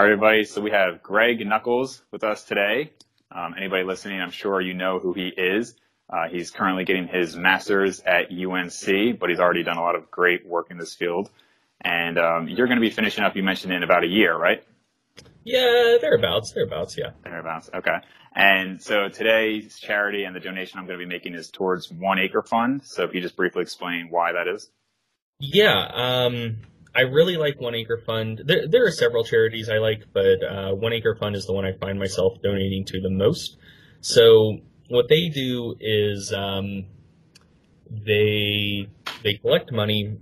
All right, everybody. So we have Greg Nuckols with us today. Um, anybody listening, I'm sure you know who he is. Uh, he's currently getting his master's at UNC, but he's already done a lot of great work in this field. And um, you're going to be finishing up, you mentioned, in about a year, right? Yeah, thereabouts, thereabouts, yeah. Thereabouts, okay. And so today's charity and the donation I'm going to be making is towards One Acre Fund. So if you just briefly explain why that is. Yeah, um, I really like One Acre Fund. There, there are several charities I like, but uh, One Acre Fund is the one I find myself donating to the most. So what they do is um, they they collect money,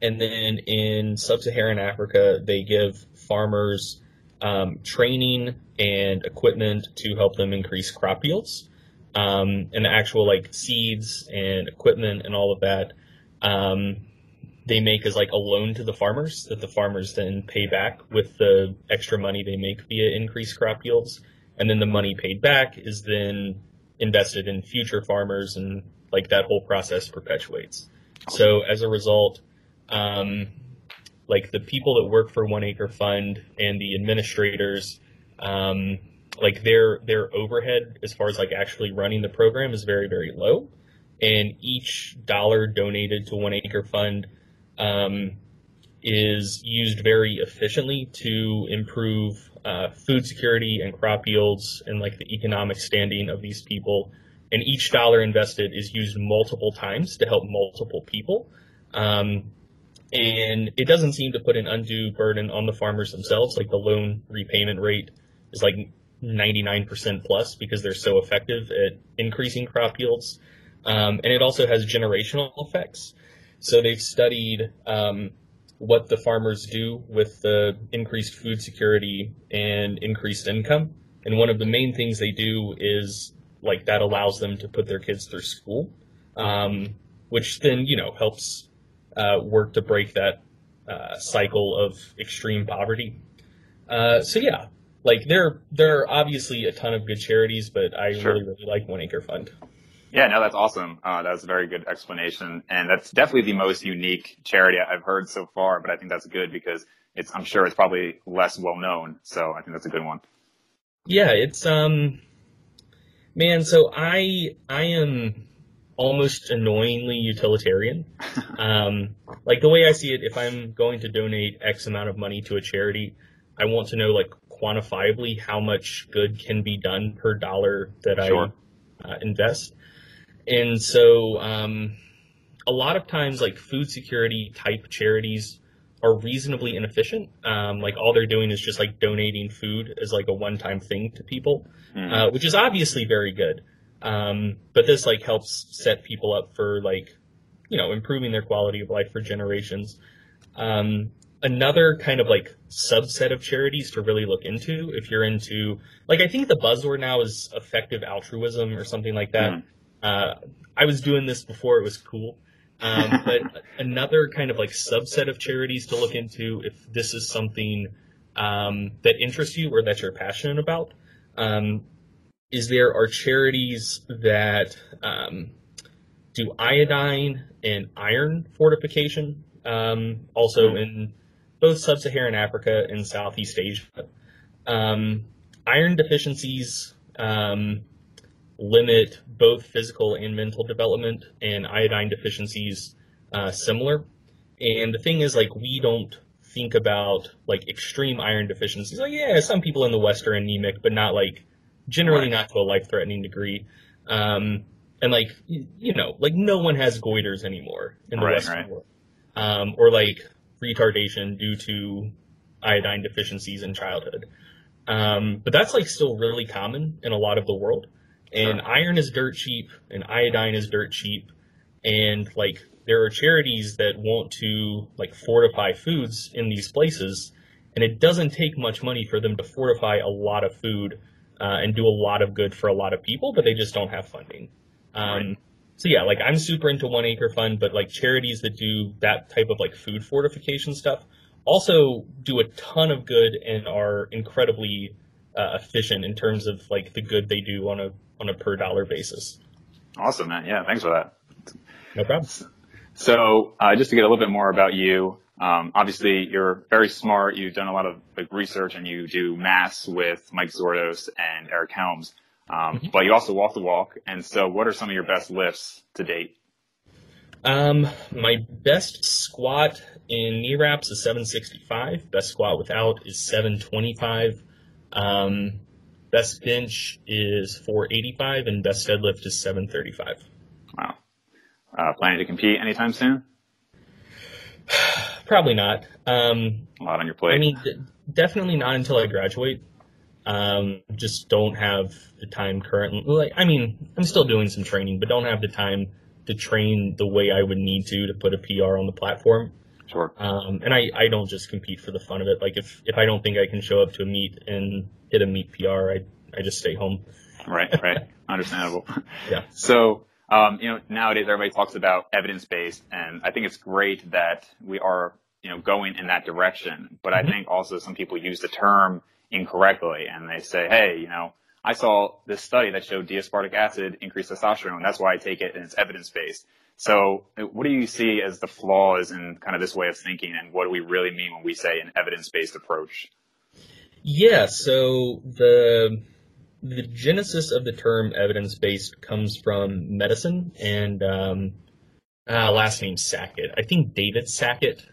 and then in sub-Saharan Africa they give farmers um, training and equipment to help them increase crop yields, um, and the actual like seeds and equipment and all of that. Um, they make as like a loan to the farmers that the farmers then pay back with the extra money they make via increased crop yields. And then the money paid back is then invested in future farmers and like that whole process perpetuates. So as a result, um, like the people that work for One Acre Fund and the administrators, um, like their their overhead as far as like actually running the program is very very low, and each dollar donated to One Acre Fund um, is used very efficiently to improve uh, food security and crop yields and like the economic standing of these people. And each dollar invested is used multiple times to help multiple people. Um, and it doesn't seem to put an undue burden on the farmers themselves. Like the loan repayment rate is like 99% plus because they're so effective at increasing crop yields. Um, and it also has generational effects. So they've studied um, what the farmers do with the increased food security and increased income. And one of the main things they do is like that allows them to put their kids through school, um, which then you know helps uh, work to break that uh, cycle of extreme poverty. Uh, so yeah, like there there are obviously a ton of good charities, but I sure. really really like One Acre Fund. Yeah, no, that's awesome. Uh, that's a very good explanation, and that's definitely the most unique charity I've heard so far. But I think that's good because it's I'm sure it's probably less well known. So I think that's a good one. Yeah, it's um, man. So I I am almost annoyingly utilitarian. um, like the way I see it, if I'm going to donate X amount of money to a charity, I want to know like quantifiably how much good can be done per dollar that sure. I uh, invest. And so, um, a lot of times, like food security type charities are reasonably inefficient. Um, like all they're doing is just like donating food as like a one time thing to people, mm. uh, which is obviously very good. Um, but this like helps set people up for like, you know, improving their quality of life for generations. Um, another kind of like subset of charities to really look into if you're into like I think the buzzword now is effective altruism or something like that. Mm. Uh, I was doing this before it was cool. Um, but another kind of like subset of charities to look into if this is something um, that interests you or that you're passionate about um, is there are charities that um, do iodine and iron fortification, um, also mm-hmm. in both sub-Saharan Africa and Southeast Asia. Um, iron deficiencies um, limit both physical and mental development, and iodine deficiencies uh, similar. And the thing is, like, we don't think about like extreme iron deficiencies. Like, yeah, some people in the West are anemic, but not like generally not to a life-threatening degree. Um, and like, you know, like no one has goiters anymore in the right, Western right. world, um, or like retardation due to iodine deficiencies in childhood. Um, but that's like still really common in a lot of the world. And sure. iron is dirt cheap and iodine is dirt cheap. And like there are charities that want to like fortify foods in these places. And it doesn't take much money for them to fortify a lot of food uh, and do a lot of good for a lot of people, but they just don't have funding. Um, right. So yeah, like I'm super into One Acre Fund, but like charities that do that type of like food fortification stuff also do a ton of good and are incredibly uh, efficient in terms of like the good they do on a on a per dollar basis. Awesome, man. Yeah, thanks for that. No problem. So, uh, just to get a little bit more about you, Um, obviously, you're very smart. You've done a lot of like, research, and you do mass with Mike Zourdos and Eric Helms. Um, mm-hmm. But you also walk the walk. And so, what are some of your best lifts to date? Um, my best squat in knee wraps is 765. Best squat without is 725. Um, best bench is 485, and best deadlift is 735. Wow. Uh, planning to compete anytime soon? Probably not. Um, a lot on your plate. I mean, d- definitely not until I graduate. Um, just don't have the time currently. Like, I mean, I'm still doing some training, but don't have the time to train the way I would need to to put a PR on the platform. Sure. Um, and I, I don't just compete for the fun of it. Like if, if I don't think I can show up to a meet and hit a meet PR, I, I just stay home. Right, right. Understandable. Yeah. So, um, you know, nowadays everybody talks about evidence based and I think it's great that we are, you know, going in that direction. But mm-hmm. I think also some people use the term incorrectly and they say, hey, you know, I saw this study that showed D-aspartic acid increased testosterone. That's why I take it and it's evidence based. So what do you see as the flaws in kind of this way of thinking and what do we really mean when we say an evidence based approach? Yeah, so the the genesis of the term evidence based comes from medicine and um, uh, last name Sackett. I think David Sackett,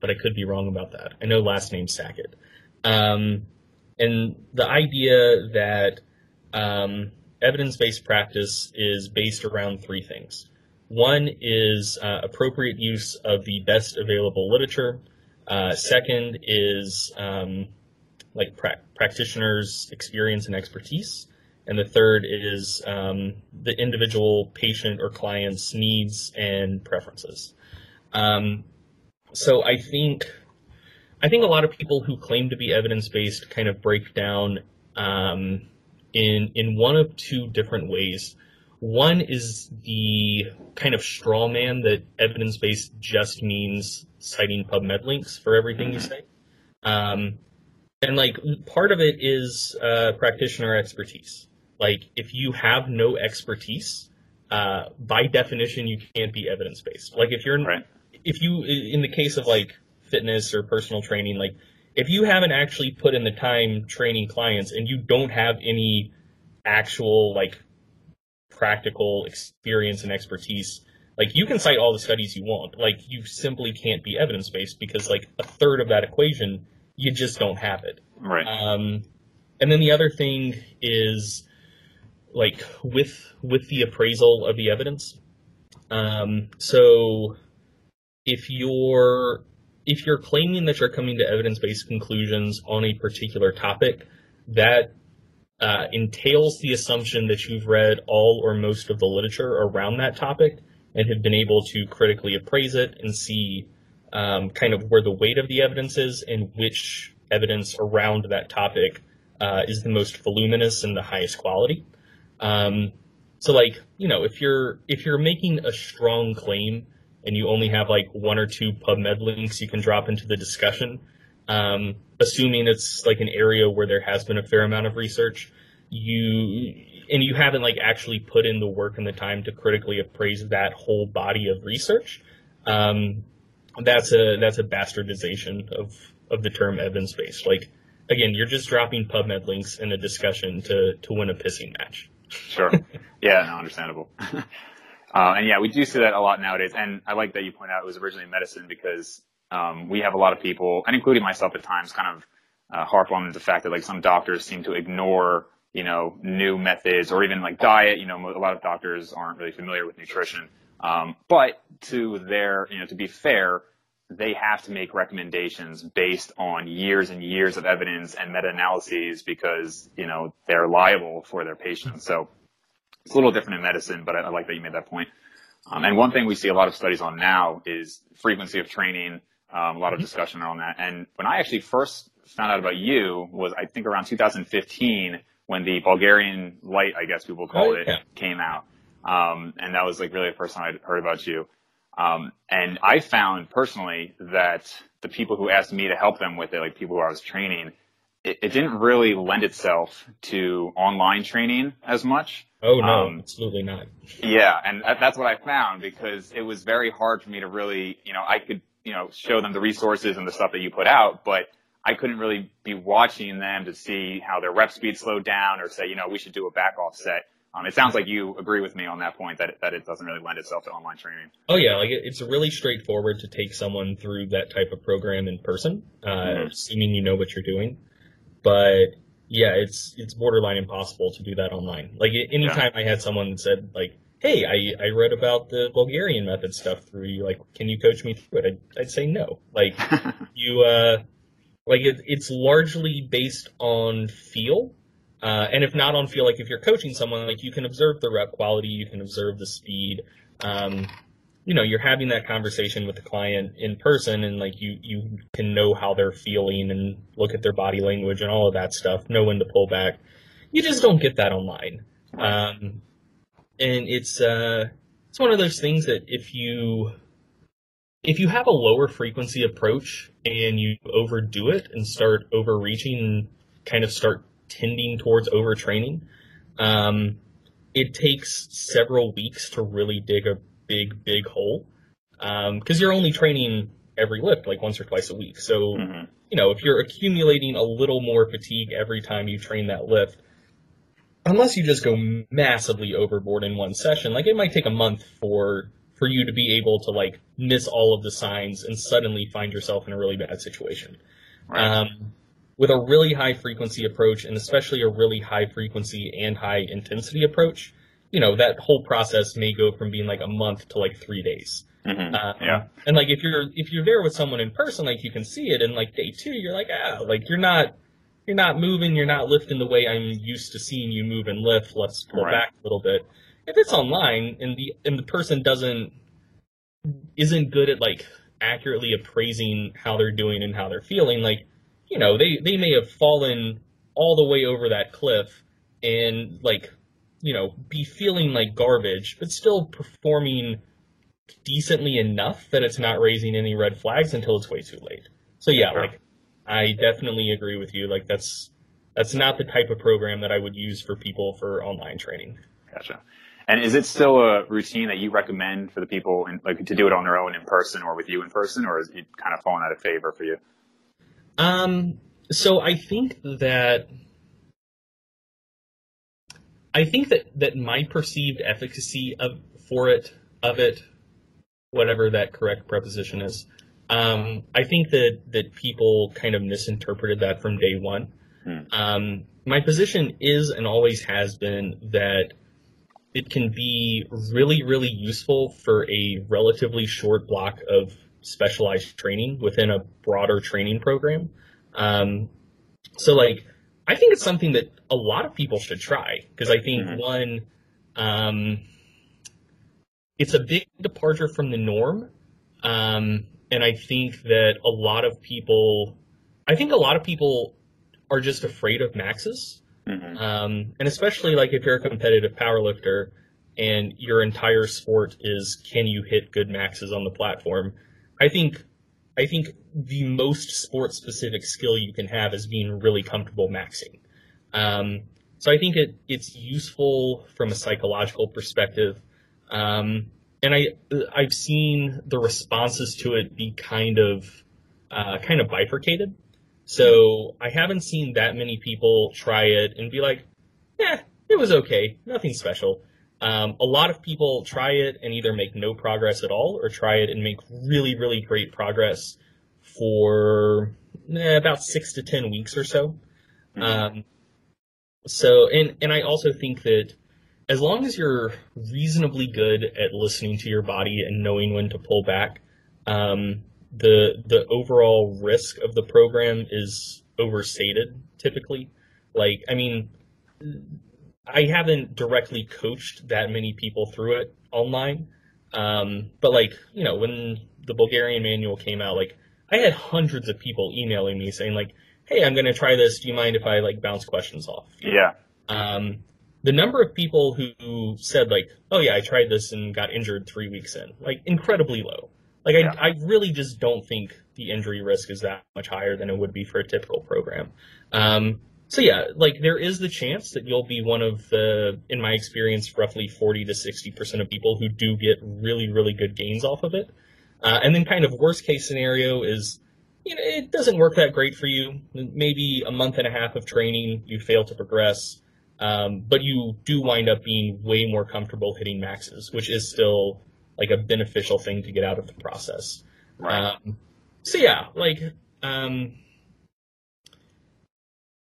but I could be wrong about that. I know last name Sackett. Um, and the idea that um, evidence-based practice is based around three things. One is uh, appropriate use of the best available literature. Uh, second is um, like pra- practitioners' experience and expertise. And the third is um, the individual patient or client's needs and preferences. Um, so I think I think a lot of people who claim to be evidence based kind of break down um, in in one of two different ways. One is the kind of straw man that evidence based just means citing PubMed links for everything you say. Um, and like part of it is uh, practitioner expertise. Like if you have no expertise, uh, by definition, you can't be evidence based. Like if you're, right. if you, in the case of like fitness or personal training, like if you haven't actually put in the time training clients and you don't have any actual like practical experience and expertise, like you can cite all the studies you want. Like you simply can't be evidence based because like a third of that equation, you just don't have it. Right. Um, and then the other thing is like with with the appraisal of the evidence. Um, so if you're if you're claiming that you're coming to evidence-based conclusions on a particular topic, that uh, entails the assumption that you've read all or most of the literature around that topic and have been able to critically appraise it and see um, kind of where the weight of the evidence is and which evidence around that topic uh, is the most voluminous and the highest quality. Um, so, like, you know, if you're if you're making a strong claim and you only have like one or two PubMed links you can drop into the discussion, um, assuming it's like an area where there has been a fair amount of research, you and you haven't like actually put in the work and the time to critically appraise that whole body of research. Um, that's a that's a bastardization of of the term evidence based. Like again, you're just dropping PubMed links in a discussion to to win a pissing match. Sure. Yeah, no, understandable. Uh, and yeah, we do see that a lot nowadays. And I like that you point out it was originally medicine because um, we have a lot of people, and including myself at times, kind of uh, harp on the fact that like some doctors seem to ignore, you know, new methods or even like diet. You know, a lot of doctors aren't really familiar with nutrition. Um, but to their, you know, to be fair, they have to make recommendations based on years and years of evidence and meta-analyses because, you know, they're liable for their patients. So it's a little different in medicine, but I, I like that you made that point. Um, and one thing we see a lot of studies on now is frequency of training, um, a lot of mm-hmm. discussion around that. And when I actually first found out about you was, I think around 2015 when the Bulgarian light, I guess people call oh, it, yeah. came out. Um, and that was like really the first time I'd heard about you. Um, and I found personally that the people who asked me to help them with it, like people who I was training, it, it didn't really lend itself to online training as much. Oh no, um, absolutely not. Yeah, and that's what I found because it was very hard for me to really, you know, I could you know, show them the resources and the stuff that you put out, but I couldn't really be watching them to see how their rep speed slowed down or say, you know, we should do a back off set. Um, it sounds like you agree with me on that point that, that it doesn't really lend itself to online training. Oh yeah, like it, it's really straightforward to take someone through that type of program in person, uh, mm-hmm. assuming you know what you're doing. But yeah, it's it's borderline impossible to do that online. Like anytime yeah. I had someone that said like, "Hey, I I read about the Bulgarian method stuff through you. Like, can you coach me through it?" I'd, I'd say no. Like you, uh, like it, it's largely based on feel. Uh, and if not on feel, like if you're coaching someone, like you can observe the rep quality, you can observe the speed. Um, you know, you're having that conversation with the client in person and like you, you can know how they're feeling and look at their body language and all of that stuff, know when to pull back. You just don't get that online. Um, and it's, uh, it's one of those things that if you, if you have a lower frequency approach and you overdo it and start overreaching and kind of start tending towards overtraining, um, it takes several weeks to really dig a big, big hole. Um, cause you're only training every lift like once or twice a week. So, mm-hmm. you know, if you're accumulating a little more fatigue every time you train that lift, unless you just go massively overboard in one session, like it might take a month for, for you to be able to like miss all of the signs and suddenly find yourself in a really bad situation. Right. Um, with a really high frequency approach and especially a really high frequency and high intensity approach, you know, that whole process may go from being like a month to like three days. Mm-hmm. Um, yeah. And like if you're if you're there with someone in person, like you can see it, and like day two, you're like, ah, like you're not you're not moving, you're not lifting the way I'm used to seeing you move and lift. Let's pull right. back a little bit. If it's online and the and the person doesn't isn't good at like accurately appraising how they're doing and how they're feeling, like you know they they may have fallen all the way over that cliff and like you know, be feeling like garbage, but still performing decently enough that it's not raising any red flags until it's way too late. So yeah, like I definitely agree with you. Like that's that's not the type of program that I would use for people for online training. Gotcha. And is it still a routine that you recommend for the people in, like to do it on their own in person or with you in person, or is it kind of fallen out of favor for you? Um. So I think that I think that, that my perceived efficacy of for it of it, whatever that correct preposition is, um, I think that that people kind of misinterpreted that from day one. Hmm. Um, my position is and always has been that it can be really really useful for a relatively short block of specialized training within a broader training program. Um, so like I think it's something that a lot of people should try because I think mm-hmm. one, um, it's a big departure from the norm, um, and I think that a lot of people, I think a lot of people are just afraid of maxes, mm-hmm. um, and especially like if you're a competitive powerlifter and your entire sport is can you hit good maxes on the platform. I think I think the most sport specific skill you can have is being really comfortable maxing. Um, so I think it, it's useful from a psychological perspective. Um, and I, I've seen the responses to it be kind of, uh, kind of bifurcated. So I haven't seen that many people try it and be like, yeah, it was okay, nothing special. Um, a lot of people try it and either make no progress at all or try it and make really, really great progress for eh, about six to ten weeks or so. Mm-hmm. Um, so, and, and I also think that as long as you're reasonably good at listening to your body and knowing when to pull back, um, the the overall risk of the program is overstated typically. Like, I mean, I haven't directly coached that many people through it online. Um, but like, you know, when the Bulgarian manual came out, like I had hundreds of people emailing me saying like, "Hey, I'm going to try this. Do you mind if I like bounce questions off?" Yeah. Um, the number of people who said like, "Oh yeah, I tried this and got injured three weeks in," like incredibly low. Like I, yeah. I really just don't think the injury risk is that much higher than it would be for a typical program. Um, so yeah, like there is the chance that you'll be one of the, in my experience, roughly 40 to 60 percent of people who do get really, really good gains off of it. Uh, and then kind of worst case scenario is, you know, it doesn't work that great for you. Maybe a month and a half of training, you fail to progress. Um, but you do wind up being way more comfortable hitting maxes, which is still like a beneficial thing to get out of the process. Right. Um, so yeah, like, um,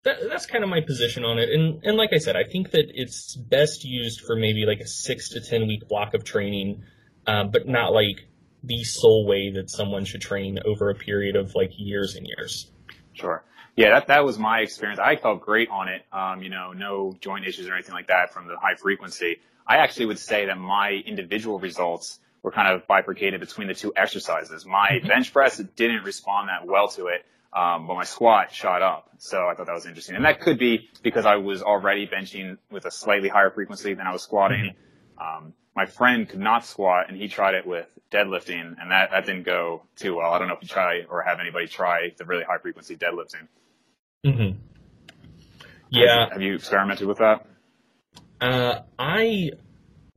that, that's kind of my position on it. And, and like I said, I think that it's best used for maybe like a six to 10 week block of training, uh, but not like the sole way that someone should train over a period of like years and years. Sure. Yeah, that, that was my experience. I felt great on it. Um, you know, no joint issues or anything like that from the high frequency. I actually would say that my individual results were kind of bifurcated between the two exercises. My mm-hmm. bench press didn't respond that well to it. Um, but my squat shot up. So I thought that was interesting. And that could be because I was already benching with a slightly higher frequency than I was squatting. Mm-hmm. Um, my friend could not squat and he tried it with deadlifting and that, that didn't go too well. I don't know if you try or have anybody try the really high frequency deadlifting. Mm-hmm. Yeah. Have you, have you experimented with that? Uh, I,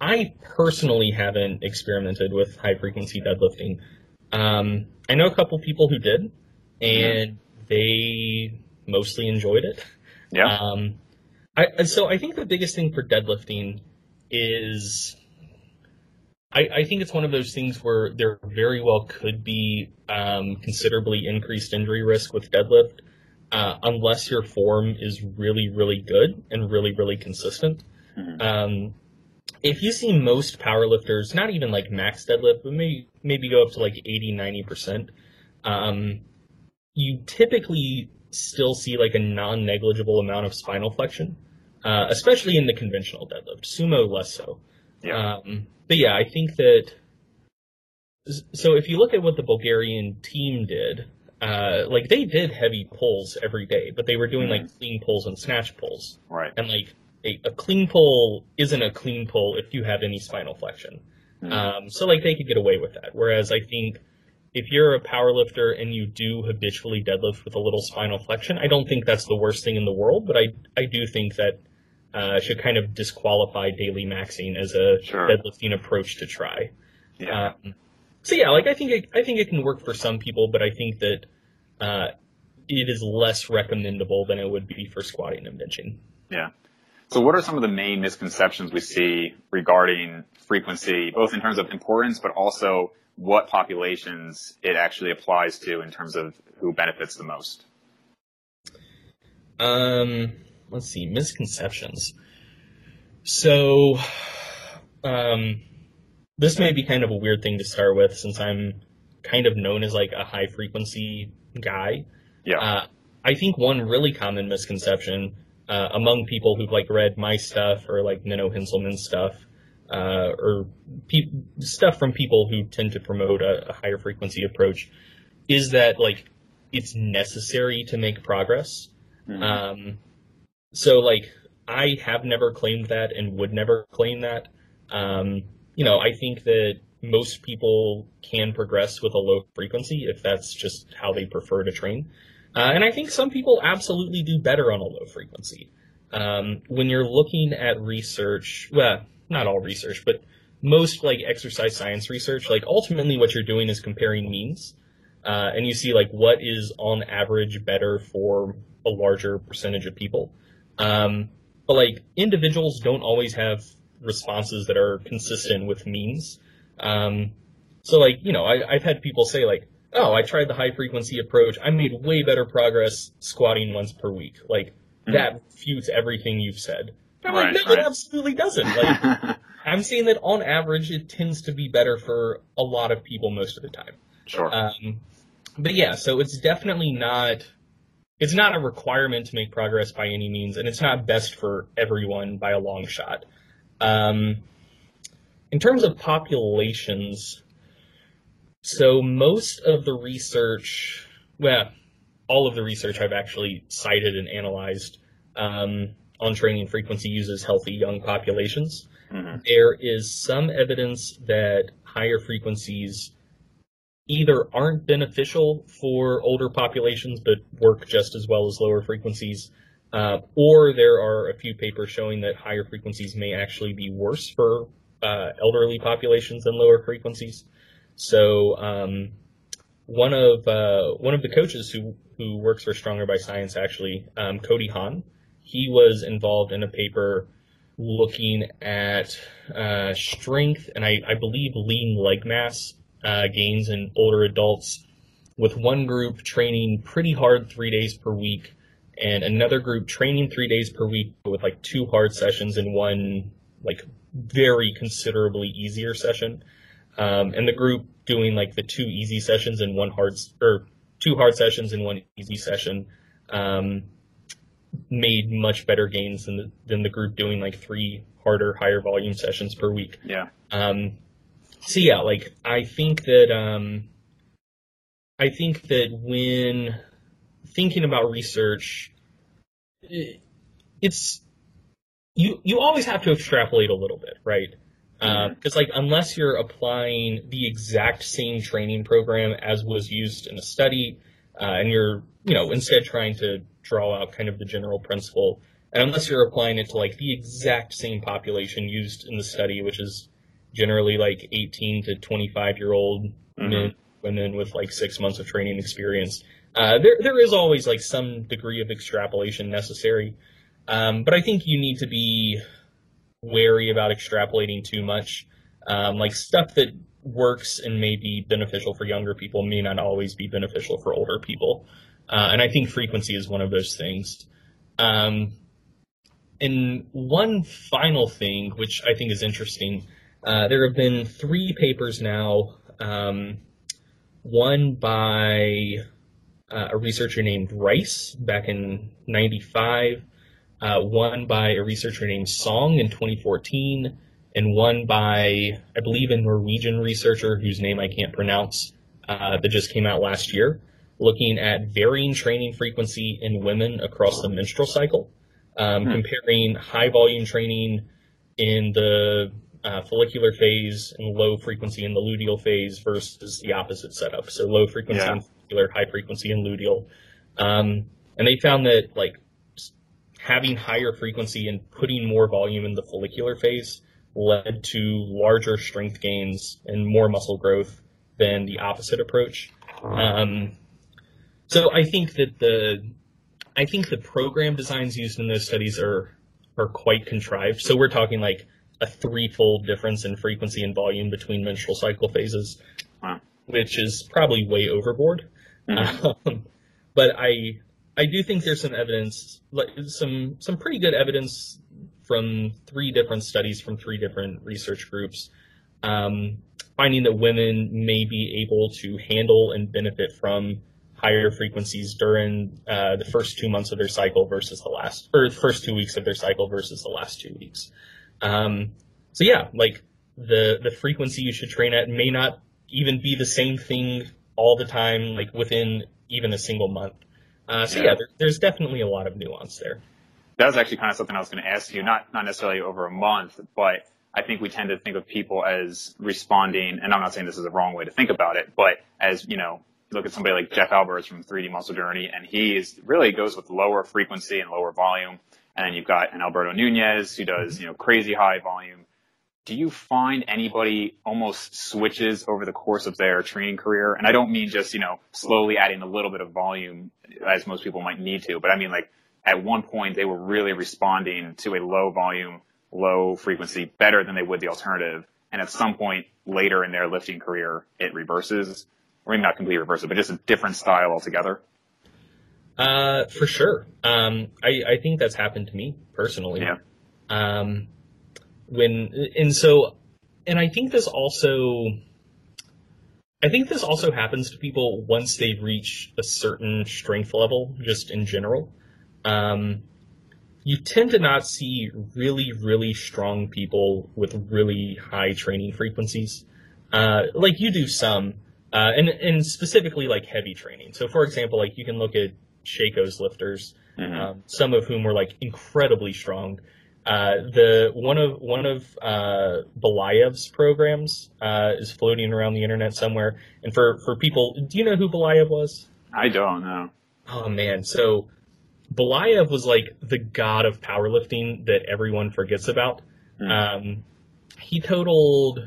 I personally haven't experimented with high frequency deadlifting. Um, I know a couple people who did and mm-hmm. they mostly enjoyed it. Yeah. Um, I, so I think the biggest thing for deadlifting is I, I, think it's one of those things where there very well could be um, considerably increased injury risk with deadlift, uh, unless your form is really, really good and really, really consistent. Mm-hmm. Um, if you see most powerlifters, not even like max deadlift, but maybe maybe go up to like 80, 90 percent, um, you typically still see like a non-negligible amount of spinal flexion, uh, especially in the conventional deadlift. Sumo less so. Yeah. Um, but yeah, I think that. So if you look at what the Bulgarian team did, uh, like they did heavy pulls every day, but they were doing mm-hmm. like clean pulls and snatch pulls. Right. And like a, a, clean pull isn't a clean pull if you have any spinal flexion. Mm-hmm. Um, so like they could get away with that. Whereas I think if you're a power lifter and you do habitually deadlift with a little spinal flexion, I don't think that's the worst thing in the world, but I I do think that uh, should kind of disqualify daily maxing as a sure. deadlifting approach to try. Yeah. Um, so yeah, like I think it, I think it can work for some people, but I think that uh, it is less recommendable than it would be for squatting and benching. Yeah. So what are some of the main misconceptions we see regarding frequency, both in terms of importance, but also what populations it actually applies to in terms of who benefits the most? Um, let's see, misconceptions. So, um, this may be kind of a weird thing to start with since I'm kind of known as like a high frequency guy. Yeah. Uh, I think one really common misconception uh, among people who've like read my stuff or like Menno Henselmans' stuff uh, or pe- stuff from people who tend to promote a, a, higher frequency approach is that like it's necessary to make progress. Mm-hmm. Um, so like I have never claimed that and would never claim that. Um, you know, I think that most people can progress with a low frequency if that's just how they prefer to train. Uh, and I think some people absolutely do better on a low frequency. Um, when you're looking at research, well, not all research, but most like exercise science research, like ultimately what you're doing is comparing means. Uh, and you see like what is on average better for a larger percentage of people. Um, but like individuals don't always have responses that are consistent with means. Um, so like, you know, I, I've had people say like, oh, I tried the high frequency approach. I made way better progress squatting once per week. Like mm-hmm. that refutes everything you've said. I'm right, like, no, right. it absolutely doesn't. Like, I'm saying that on average, it tends to be better for a lot of people most of the time. Sure. Um, but yeah, so it's definitely not, it's not a requirement to make progress by any means, and it's not best for everyone by a long shot. Um, in terms of populations, so most of the research, well, all of the research I've actually cited and analyzed, um, on training frequency uses healthy young populations. Mm-hmm. There is some evidence that higher frequencies either aren't beneficial for older populations but work just as well as lower frequencies, uh, or there are a few papers showing that higher frequencies may actually be worse for uh, elderly populations and lower frequencies. So um, one of uh, one of the coaches who who works for Stronger by Science actually, um, Cody Haun, he was involved in a paper looking at uh, strength and I, I, believe lean leg mass uh, gains in older adults, with one group training pretty hard three days per week, and another group training three days per week with like two hard sessions and one like very considerably easier session. Um, and the group doing like the two easy sessions and one hard or two hard sessions and one easy session um, made much better gains than the, than the group doing like three harder, higher volume sessions per week. Yeah. Um, so yeah, like I think that um, I think that when thinking about research, it's you you always have to extrapolate a little bit, right? Because uh, like unless you're applying the exact same training program as was used in a study, uh, and you're you know instead trying to draw out kind of the general principle, and unless you're applying it to like the exact same population used in the study, which is generally like 18 to 25 year old mm-hmm. men, women with like six months of training experience, uh, there there is always like some degree of extrapolation necessary. Um, but I think you need to be wary about extrapolating too much. Um, like stuff that works and may be beneficial for younger people may not always be beneficial for older people. Uh, and I think frequency is one of those things. Um, and one final thing, which I think is interesting, uh, there have been three papers now, um, one by uh, a researcher named Rice back in 95, uh, one by a researcher named Song in 2014, and one by, I believe, a Norwegian researcher whose name I can't pronounce uh, that just came out last year, looking at varying training frequency in women across the menstrual cycle, um, hmm. comparing high volume training in the uh, follicular phase and low frequency in the luteal phase versus the opposite setup. So low frequency yeah. in follicular, high frequency in luteal. Um, and they found that like having higher frequency and putting more volume in the follicular phase led to larger strength gains and more muscle growth than the opposite approach. Um, so I think that the I think the program designs used in those studies are are quite contrived. So we're talking like a threefold difference in frequency and volume between menstrual cycle phases, wow. which is probably way overboard. Mm-hmm. Um, but I I do think there's some evidence, some some pretty good evidence from three different studies from three different research groups, um, finding that women may be able to handle and benefit from higher frequencies during uh, the first two months of their cycle versus the last, or first two weeks of their cycle versus the last two weeks. Um, so yeah, like the the frequency you should train at may not even be the same thing all the time, like within even a single month. Uh, so yeah, yeah there, there's definitely a lot of nuance there. That was actually kind of something I was going to ask you, not not necessarily over a month, but I think we tend to think of people as responding, and I'm not saying this is the wrong way to think about it, but as you know, look at somebody like Jeff Alberts from 3D Muscle Journey, and he is really goes with lower frequency and lower volume. And then you've got an Alberto Nunez who does, you know, crazy high volume. Do you find anybody almost switches over the course of their training career? And I don't mean just, you know, slowly adding a little bit of volume as most people might need to, but I mean like at one point they were really responding to a low volume, low frequency better than they would the alternative. And at some point later in their lifting career, it reverses, or maybe not completely reverses, but just a different style altogether. Uh, for sure. Um, I, I think that's happened to me personally. Yeah. Um, when, and so, and I think this also, I think this also happens to people once they reach a certain strength level, just in general. Um, you tend to not see really, really strong people with really high training frequencies. Uh, like you do some, uh, and, and specifically like heavy training. So for example, like you can look at Sheiko's lifters, mm-hmm. um, some of whom were like incredibly strong. Uh, the one of one of uh, Belayev's programs uh, is floating around the internet somewhere. And for for people, do you know who Belayev was? I don't know. Oh man, so Belayev was like the god of powerlifting that everyone forgets about. Mm. Um, he totaled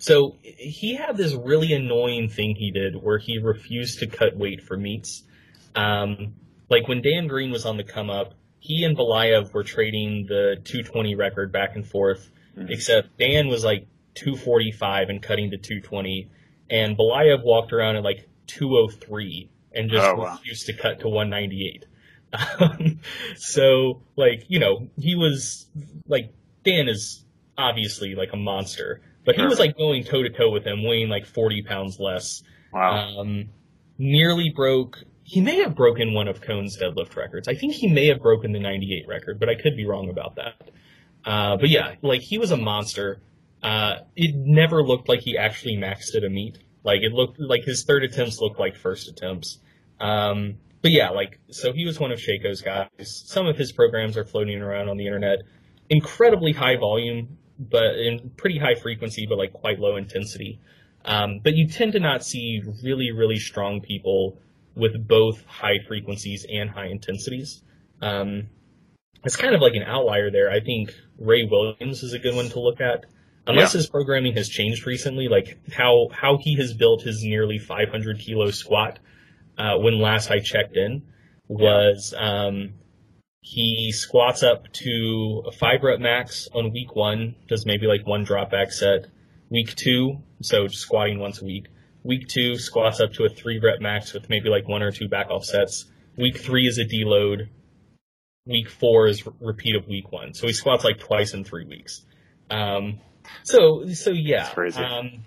So he had this really annoying thing he did where he refused to cut weight for meets. Um, like when Dan Green was on the come up, he and Belayev were trading the 220 record back and forth, mm-hmm. except Dan was like 245 and cutting to 220, and Belayev walked around at like 203 and just oh, wow. refused to cut to 198. Um, so like you know he was like Dan is obviously like a monster, but he was like going toe to toe with him, weighing like 40 pounds less. Wow. Um, nearly broke. He may have broken one of Coan's deadlift records. I think he may have broken the 98 record, but I could be wrong about that. Uh, but yeah, like he was a monster. Uh, it never looked like he actually maxed at a meet. Like it looked like his third attempts looked like first attempts. Um, but yeah, like so he was one of Sheiko's guys. Some of his programs are floating around on the internet. Incredibly high volume, but in pretty high frequency, but like quite low intensity. Um, but you tend to not see really, really strong people with both high frequencies and high intensities. Um, it's kind of like an outlier there. I think Ray Williams is a good one to look at. Unless yeah. his programming has changed recently, like how, how he has built his nearly 500 kilo squat, uh, when last I checked in was, um, he squats up to a five rep max on week one, does maybe like one drop back set. Week two, so just squatting once a week. Week two, squats up to a three rep max with maybe like one or two back off sets. Week three is a deload. Week four is repeat of week one. So he squats like twice in three weeks. Um, so, so yeah. Um,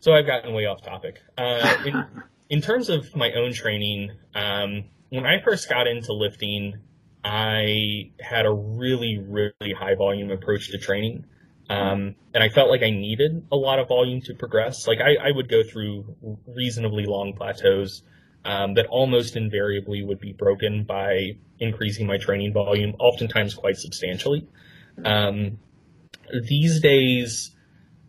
so I've gotten way off topic. Uh, in, in terms of my own training, um, when I first got into lifting, I had a really, really high volume approach to training. Um, and I felt like I needed a lot of volume to progress. Like I, I would go through reasonably long plateaus um, that almost invariably would be broken by increasing my training volume, oftentimes quite substantially. Um, these days,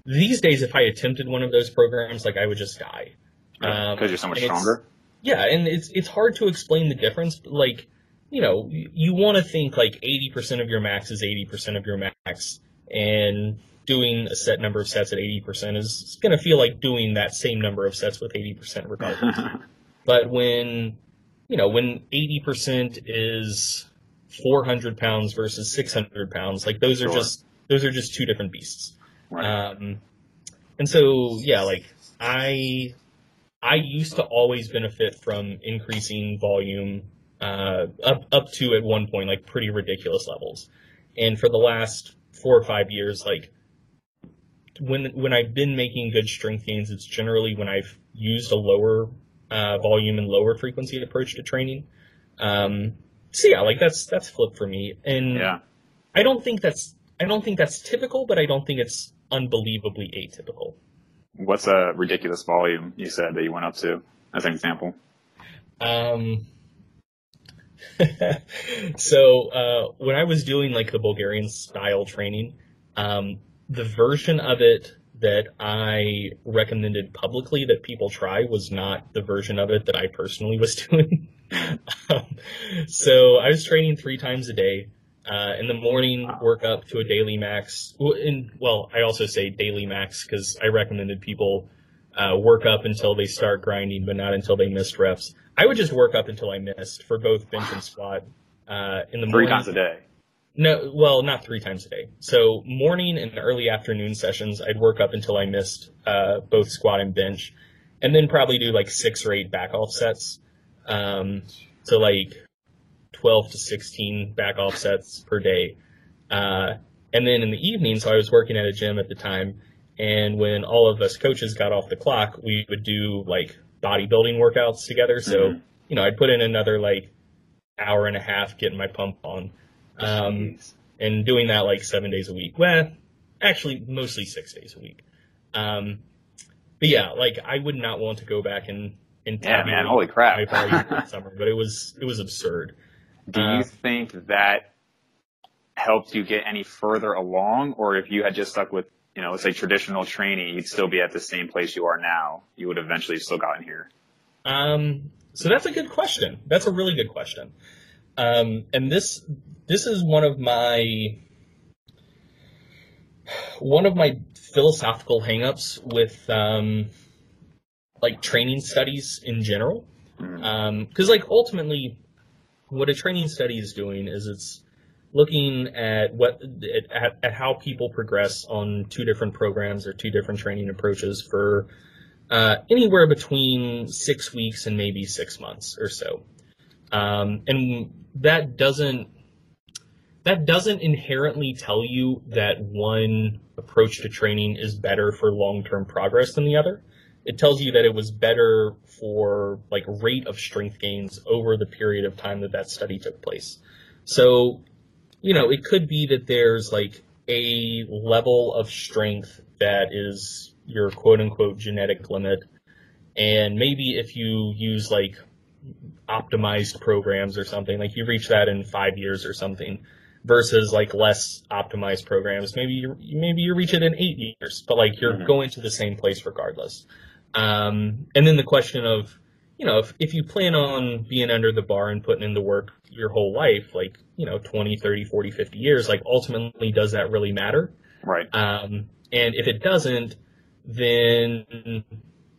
these days, if I attempted one of those programs, like I would just die. Because um, you're so much stronger. Yeah, and it's it's hard to explain the difference. Like, you know, you, you want to think like 80% of your max is 80% of your max, and doing a set number of sets at 80% is going to feel like doing that same number of sets with 80% regardless. but when, you know, when 80% is 400 pounds versus 600 pounds, like those are just those are just two different beasts. Right. Um, and so yeah, like I I used to always benefit from increasing volume uh, up up to at one point like pretty ridiculous levels, and for the last four or five years, like when when I've been making good strength gains, it's generally when I've used a lower uh, volume and lower frequency approach to training. Um, so yeah, like that's that's flip for me, and yeah. I don't think that's I don't think that's typical, but I don't think it's unbelievably atypical. What's a ridiculous volume you said that you went up to as an example? Um, so uh, when I was doing like the Bulgarian style training, um, the version of it that I recommended publicly that people try was not the version of it that I personally was doing. um, so I was training three times a day. Uh, in the morning, work up to a daily max. In, well, I also say daily max because I recommended people uh, work up until they start grinding, but not until they missed reps. I would just work up until I missed for both bench and squat. Uh, in the three morning. times a day. No, well, not three times a day. So morning and early afternoon sessions, I'd work up until I missed uh, both squat and bench, and then probably do like six or eight back off sets. Um, so like 12 to 16 back off sets per day. Uh, and then in the evening, so I was working at a gym at the time, and when all of us coaches got off the clock, we would do like bodybuilding workouts together. So, mm-hmm. you know, I'd put in another like hour and a half getting my pump on. Um, and doing that like seven days a week. Well, actually, mostly six days a week. Um, but yeah, like I would not want to go back and and yeah, man, holy crap, summer, but it was it was absurd. Do uh, you think that helped you get any further along, or if you had just stuck with you know, let's say traditional training, you'd still be at the same place you are now. You would eventually still gotten here. Um, so that's a good question. That's a really good question. Um, and this this is one of my one of my philosophical hangups with um, like training studies in general, because Mhm. um, like ultimately, what a training study is doing is it's looking at what at, at how people progress on two different programs or two different training approaches for uh, anywhere between six weeks and maybe six months or so, um, and that doesn't that doesn't inherently tell you that one approach to training is better for long-term progress than the other. It tells you that it was better for like rate of strength gains over the period of time that that study took place. So, you know, it could be that there's like a level of strength that is your quote unquote genetic limit. And maybe if you use like optimized programs or something, like you reach that in five years or something versus like less optimized programs. Maybe you maybe you reach it in eight years, but like you're Mhm. going to the same place regardless. Um, and then the question of, you know, if, if you plan on being under the bar and putting in the work your whole life, like, you know, 20, 30, 40, 50 years, like ultimately does that really matter? Right. Um, and if it doesn't, then,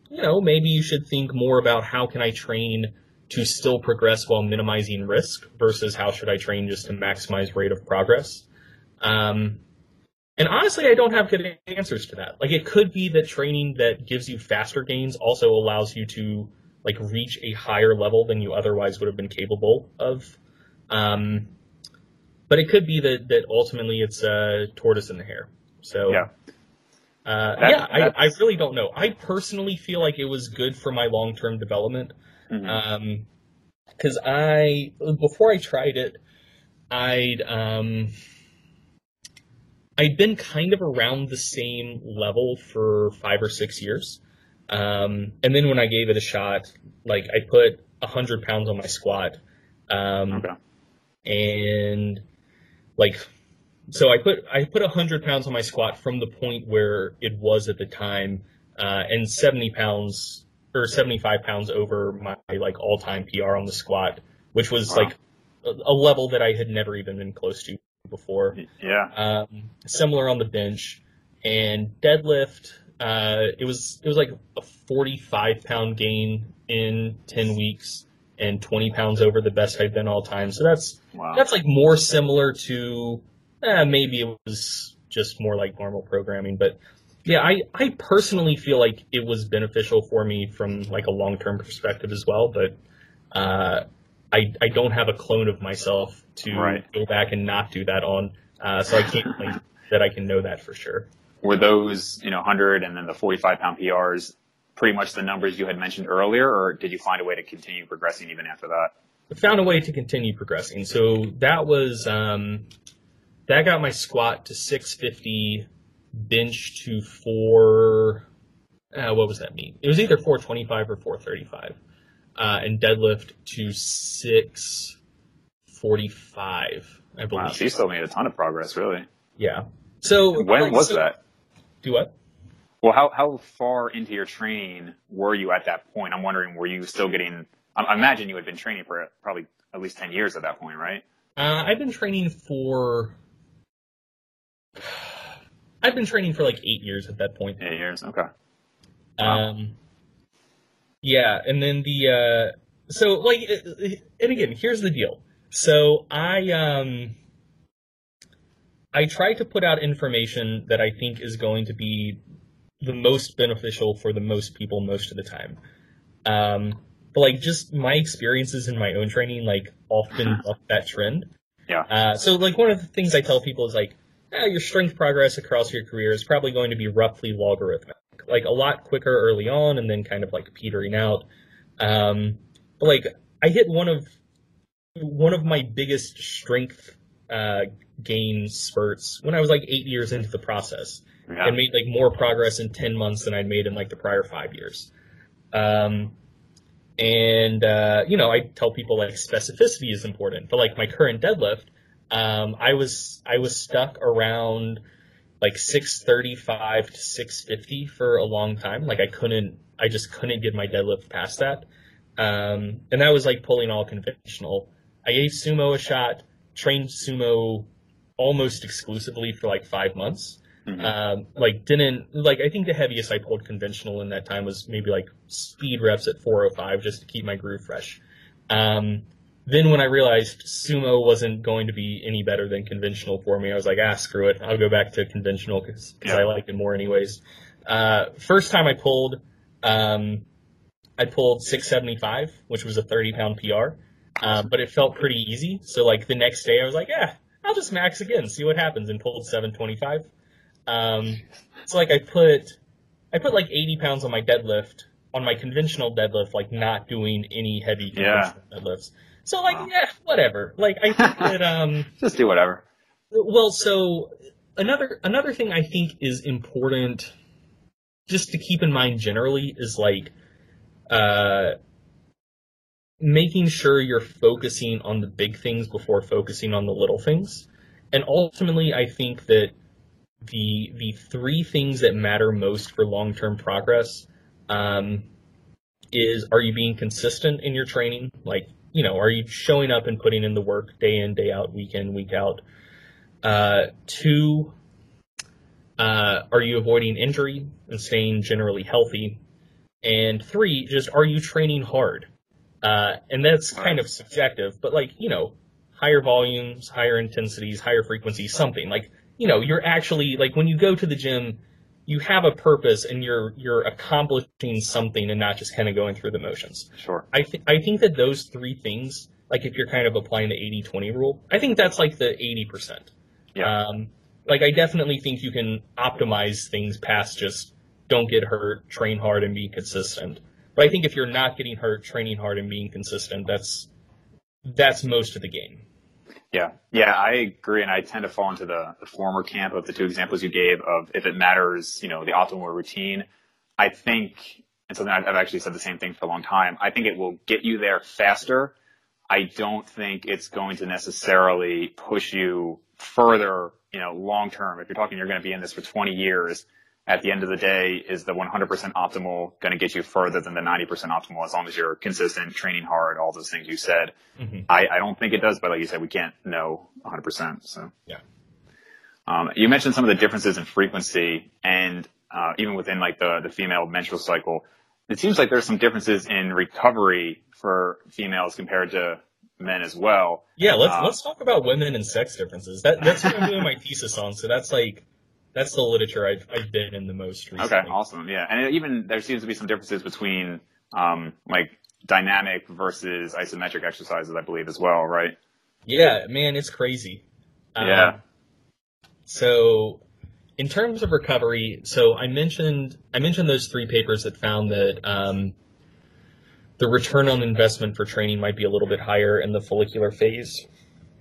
you know, maybe you should think more about how can I train to still progress while minimizing risk versus how should I train just to maximize rate of progress. Um, and honestly, I don't have good answers to that. Like it could be that training that gives you faster gains also allows you to like reach a higher level than you otherwise would have been capable of. Um, but it could be that, that ultimately it's a tortoise in the hare. So Yeah. uh, That- yeah, I, I really don't know. I personally feel like it was good for my long term development. Mhm. Um, cause I, before I tried it, I'd, um, I'd been kind of around the same level for five or six years. Um, and then when I gave it a shot, like I put a hundred pounds on my squat. Um, okay. and like so I put I put hundred pounds on my squat from the point where it was at the time, uh, and seventy pounds or seventy five pounds over my like all time PR on the squat, which was Wow. like a, a level that I had never even been close to before. Yeah. Um, similar on the bench and deadlift. Uh, it was it was like a 45 pound gain in 10 weeks and 20 pounds over the best I've been all time. So that's Wow. that's like more similar to eh, maybe it was just more like normal programming, but yeah, I I personally feel like it was beneficial for me from like a long term perspective as well, but uh, I I don't have a clone of myself to Right. go back and not do that on, uh, so I can't claim that I can know that for sure. Were those, you know, 100 and then the 45 pound PRs pretty much the numbers you had mentioned earlier, or did you find a way to continue progressing even after that? I found a way to continue progressing. So that was um, that got my squat to 650, bench to four. Uh, what was that mean? It was either 425 or 435, uh, and deadlift to 645. I believe. Wow. You still made a ton of progress, really. Yeah. So When like, was so- that? Do what? Well, how, how far into your training were you at that point? I'm wondering, were you still getting, I I imagine you had been training for probably at least 10 years at that point, right? Uh, I've been training for. I've been training for like eight years at that point. Eight years. Okay. Wow. Um, yeah, and then the uh, so like, uh, and again, here's the deal. So I um, I try to put out information that I think is going to be the most beneficial for the most people most of the time. Um, but like just my experiences in my own training, like often buck that trend. Yeah. Uh, so like one of the things I tell people is like, eh, your strength progress across your career is probably going to be roughly logarithmic, like a lot quicker early on and then kind of like petering out. Um, but like I hit one of one of my biggest strength uh, gain spurts when I was like eight years into the process Yeah. and made like more progress in 10 months than I'd made in like the prior five years. Um, and, uh, you know, I tell people like specificity is important, but like my current deadlift, um, I was, I was stuck around like 635 to 650 for a long time. Like I couldn't, I just couldn't get my deadlift past that. Um, and that was like pulling all conventional. I gave sumo a shot, trained sumo almost exclusively for like five months. Mm-hmm. Um, like didn't like I think the heaviest I pulled conventional in that time was maybe like speed reps at 405 just to keep my groove fresh. Um, then when I realized sumo wasn't going to be any better than conventional for me, I was like, ah, screw it. I'll go back to conventional because yeah. I like it more anyways. Uh, first time I pulled, um, I pulled 675, which was a 30 pound PR. Uh, but it felt pretty easy. So like the next day I was like, yeah, I'll just max again, see what happens and pulled 725. Um, so like I put, I put like 80 pounds on my deadlift, on my conventional deadlift, like not doing any heavy yeah. deadlifts. So like, wow. yeah, whatever. Like I think that, um, just do whatever. Well, so another, another thing I think is important just to keep in mind generally is like, uh, making sure you're focusing on the big things before focusing on the little things. And ultimately, I think that the the three things that matter most for long term progress um, is are you being consistent in your training? Like, you know, are you showing up and putting in the work day in, day out, week in, week out? Uh, two, uh, are you avoiding injury and staying generally healthy? And three, just are you training hard? Uh, and that's kind of subjective, but like, you know, higher volumes, higher intensities, higher frequencies, something like you know, you're actually like when you go to the gym, you have a purpose and you're you're accomplishing something and not just kind of going through the motions. Sure. I th- I think that those three things, like if you're kind of applying the 80-20 rule, I think that's like the 80%. Yeah. Um, like I definitely think you can optimize things past just don't get hurt, train hard and be consistent. But I think if you're not getting hurt, training hard and being consistent, that's that's most of the game. Yeah, yeah, I agree, and I tend to fall into the, the former camp of the two examples you gave of if it matters, you know, the optimal routine. I think, and something I've actually said the same thing for a long time. I think it will get you there faster. I don't think it's going to necessarily push you further, you know, long term. If you're talking, you're going to be in this for 20 years at the end of the day, is the 100% optimal going to get you further than the 90% optimal as long as you're consistent, training hard, all those things you said? Mm-hmm. I, I, don't think it does, but like you said, we can't know 100%. So yeah. Um, you mentioned some of the differences in frequency and uh, even within like the the female menstrual cycle. It seems like there's some differences in recovery for females compared to men as well. Yeah, let's uh, let's talk about women and sex differences. That that's what I'm doing my thesis on. So that's like that's the literature I've, I've been in the most recently. Okay, awesome. Yeah, and even there seems to be some differences between um, like dynamic versus isometric exercises, I believe, as well, right? Yeah, man, it's crazy. Yeah. Um, so, in terms of recovery, so I mentioned I mentioned those three papers that found that um, the return on investment for training might be a little bit higher in the follicular phase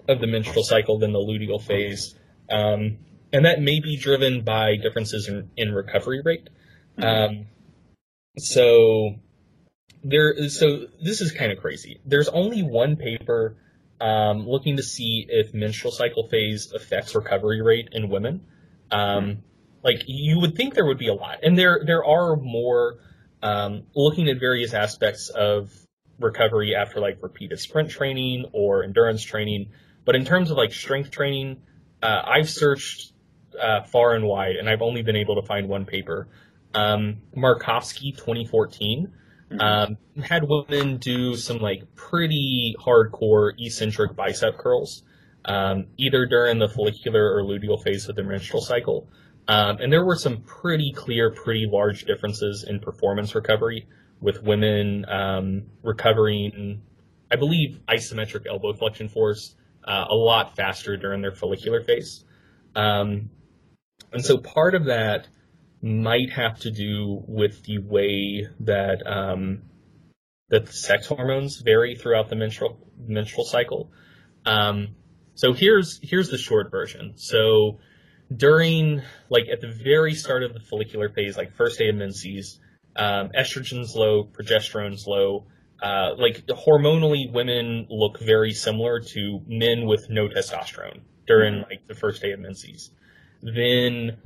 of the menstrual cycle than the luteal phase. Um, and that may be driven by differences in, in recovery rate. Mm-hmm. Um, so there, so this is kind of crazy. There's only one paper um, looking to see if menstrual cycle phase affects recovery rate in women. Um. Like you would think there would be a lot, and there there are more um, looking at various aspects of recovery after like repeated sprint training or endurance training. But in terms of like strength training, uh, I've searched uh, far and wide, and I've only been able to find one paper. Um, Markovsky 2014 mm-hmm. um, had women do some like pretty hardcore eccentric bicep curls, um, either during the follicular or luteal phase of the menstrual cycle. Um, and there were some pretty clear, pretty large differences in performance recovery with women um, recovering, I believe, isometric elbow flexion force uh, a lot faster during their follicular phase. Um, and so part of that might have to do with the way that um, that the sex hormones vary throughout the menstrual menstrual cycle. Um, so here's here's the short version. So during like at the very start of the follicular phase, like first day of menses, um, estrogen's low, progesterone's low. Uh, like hormonally, women look very similar to men with no testosterone during mm-hmm. like the first day of menses. Then,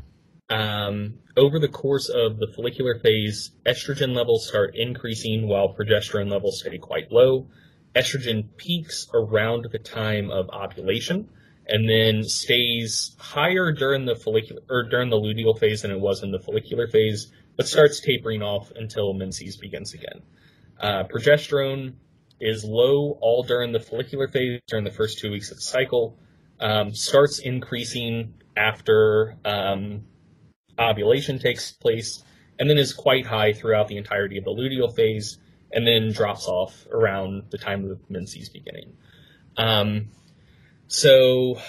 um, over the course of the follicular phase, estrogen levels start increasing while progesterone levels stay quite low. Estrogen peaks around the time of ovulation, and then stays higher during the follicular or during the luteal phase than it was in the follicular phase, but starts tapering off until menses begins again. Uh, progesterone is low all during the follicular phase during the first two weeks of the cycle, um, starts increasing after um, ovulation takes place, and then is quite high throughout the entirety of the luteal phase, and then drops off around the time of menses beginning. Um, so,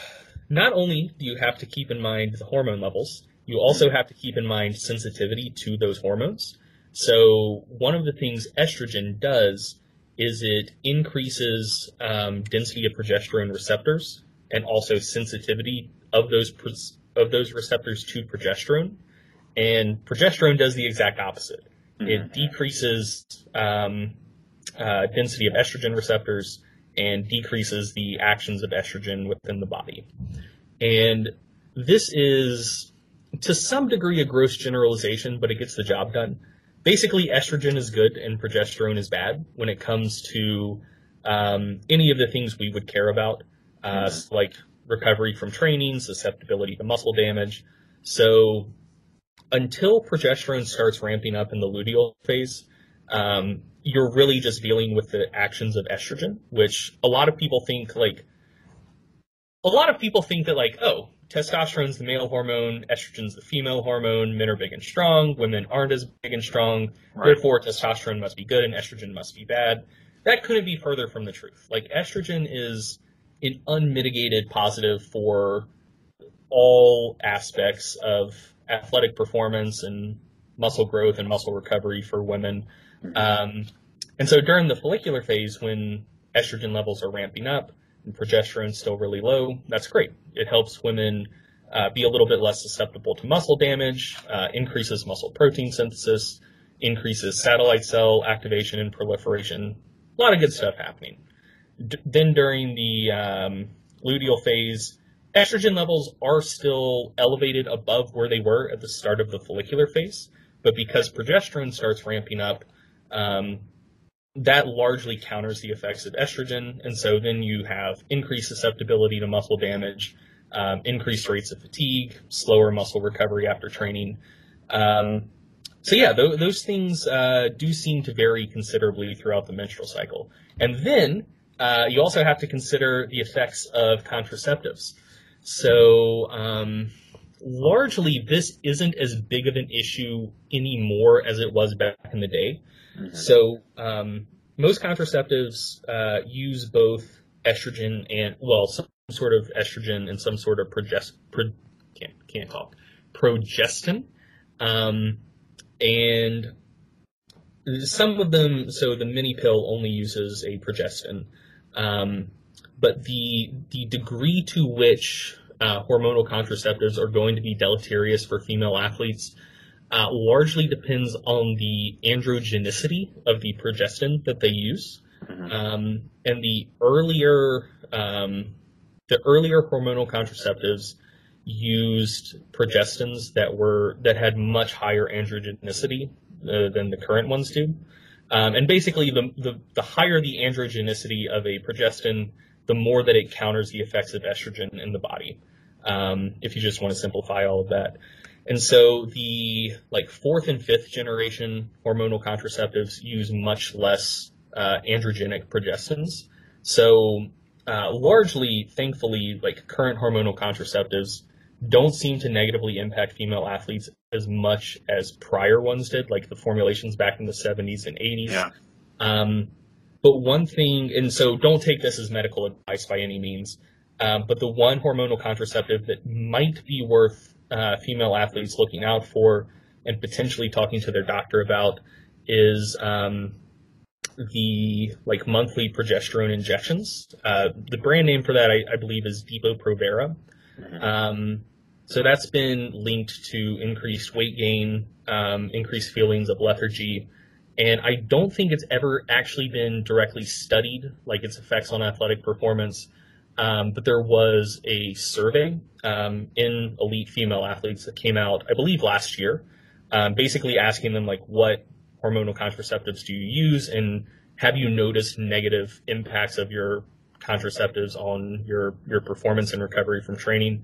not only do you have to keep in mind the hormone levels, you also have to keep in mind sensitivity to those hormones. So, one of the things estrogen does is it increases um, density of progesterone receptors and also sensitivity of those of those receptors to progesterone. And progesterone does the exact opposite. Mm-hmm. It decreases um, uh, density of estrogen receptors and decreases the actions of estrogen within the body. And this is to some degree a gross generalization, but it gets the job done. Basically, estrogen is good and progesterone is bad when it comes to um, any of the things we would care about, uh, mm-hmm. like recovery from training, susceptibility to muscle damage. So until progesterone starts ramping up in the luteal phase, um, you're really just dealing with the actions of estrogen, which a lot of people think like, a lot of people think that like, oh, testosterone's the male hormone, estrogen's the female hormone, men are big and strong, women aren't as big and strong, right. therefore testosterone must be good and estrogen must be bad. That couldn't be further from the truth. Like estrogen is an unmitigated positive for all aspects of athletic performance and muscle growth and muscle recovery for women. Um, and so during the follicular phase, when estrogen levels are ramping up and progesterone is still really low, that's great. It helps women uh, be a little bit less susceptible to muscle damage, uh, increases muscle protein synthesis, increases satellite cell activation and proliferation. A lot of good stuff happening. D- then during the um, luteal phase, estrogen levels are still elevated above where they were at the start of the follicular phase, but because progesterone starts ramping up, um, that largely counters the effects of estrogen, and so then you have increased susceptibility to muscle damage, um, increased rates of fatigue, slower muscle recovery after training. Um, so yeah, th- those things uh, do seem to vary considerably throughout the menstrual cycle, and then uh, you also have to consider the effects of contraceptives. So um, largely, this isn't as big of an issue anymore as it was back in the day. Mm-hmm. So um, most contraceptives uh, use both estrogen and well, some sort of estrogen and some sort of progest pro, can't can't talk progestin, um, and some of them. So the mini pill only uses a progestin. Um, but the the degree to which uh, hormonal contraceptives are going to be deleterious for female athletes uh, largely depends on the androgenicity of the progestin that they use. Mm-hmm. Um, and the earlier um, the earlier hormonal contraceptives used progestins that were that had much higher androgenicity uh, than the current ones do. Um, and basically, the, the the higher the androgenicity of a progestin, the more that it counters the effects of estrogen in the body. Um, if you just want to simplify all of that. And so the like fourth and fifth generation hormonal contraceptives use much less uh, androgenic progestins. So uh, largely, thankfully, like current hormonal contraceptives don't seem to negatively impact female athletes as much as prior ones did, like the formulations back in the 70s and 80s. Yeah. Um, but one thing, and so don't take this as medical advice by any means, um, but the one hormonal contraceptive that might be worth uh, female athletes looking out for and potentially talking to their doctor about is um, the like monthly progesterone injections. Uh, the brand name for that, I, I believe, is Depo-Provera. Mm-hmm. Um, so that's been linked to increased weight gain, um, increased feelings of lethargy, and I don't think it's ever actually been directly studied, like its effects on athletic performance. Um, but there was a survey um, in elite female athletes that came out, I believe, last year, um, basically asking them like, what hormonal contraceptives do you use, and have you noticed negative impacts of your contraceptives on your your performance and recovery from training.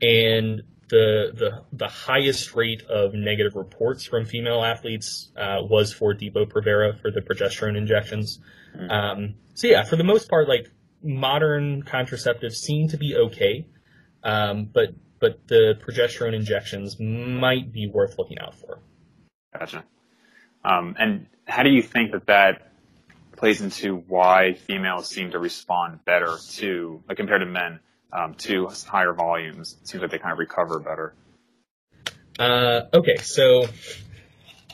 And the the the highest rate of negative reports from female athletes uh, was for Depo-Provera for the progesterone injections. Mm-hmm. Um, so yeah, for the most part, like modern contraceptives seem to be okay, um, but but the progesterone injections might be worth looking out for. Gotcha. Um, and how do you think that that plays into why females seem to respond better to, like compared to men, um, to higher volumes? It seems like they kind of recover better. Uh, okay, so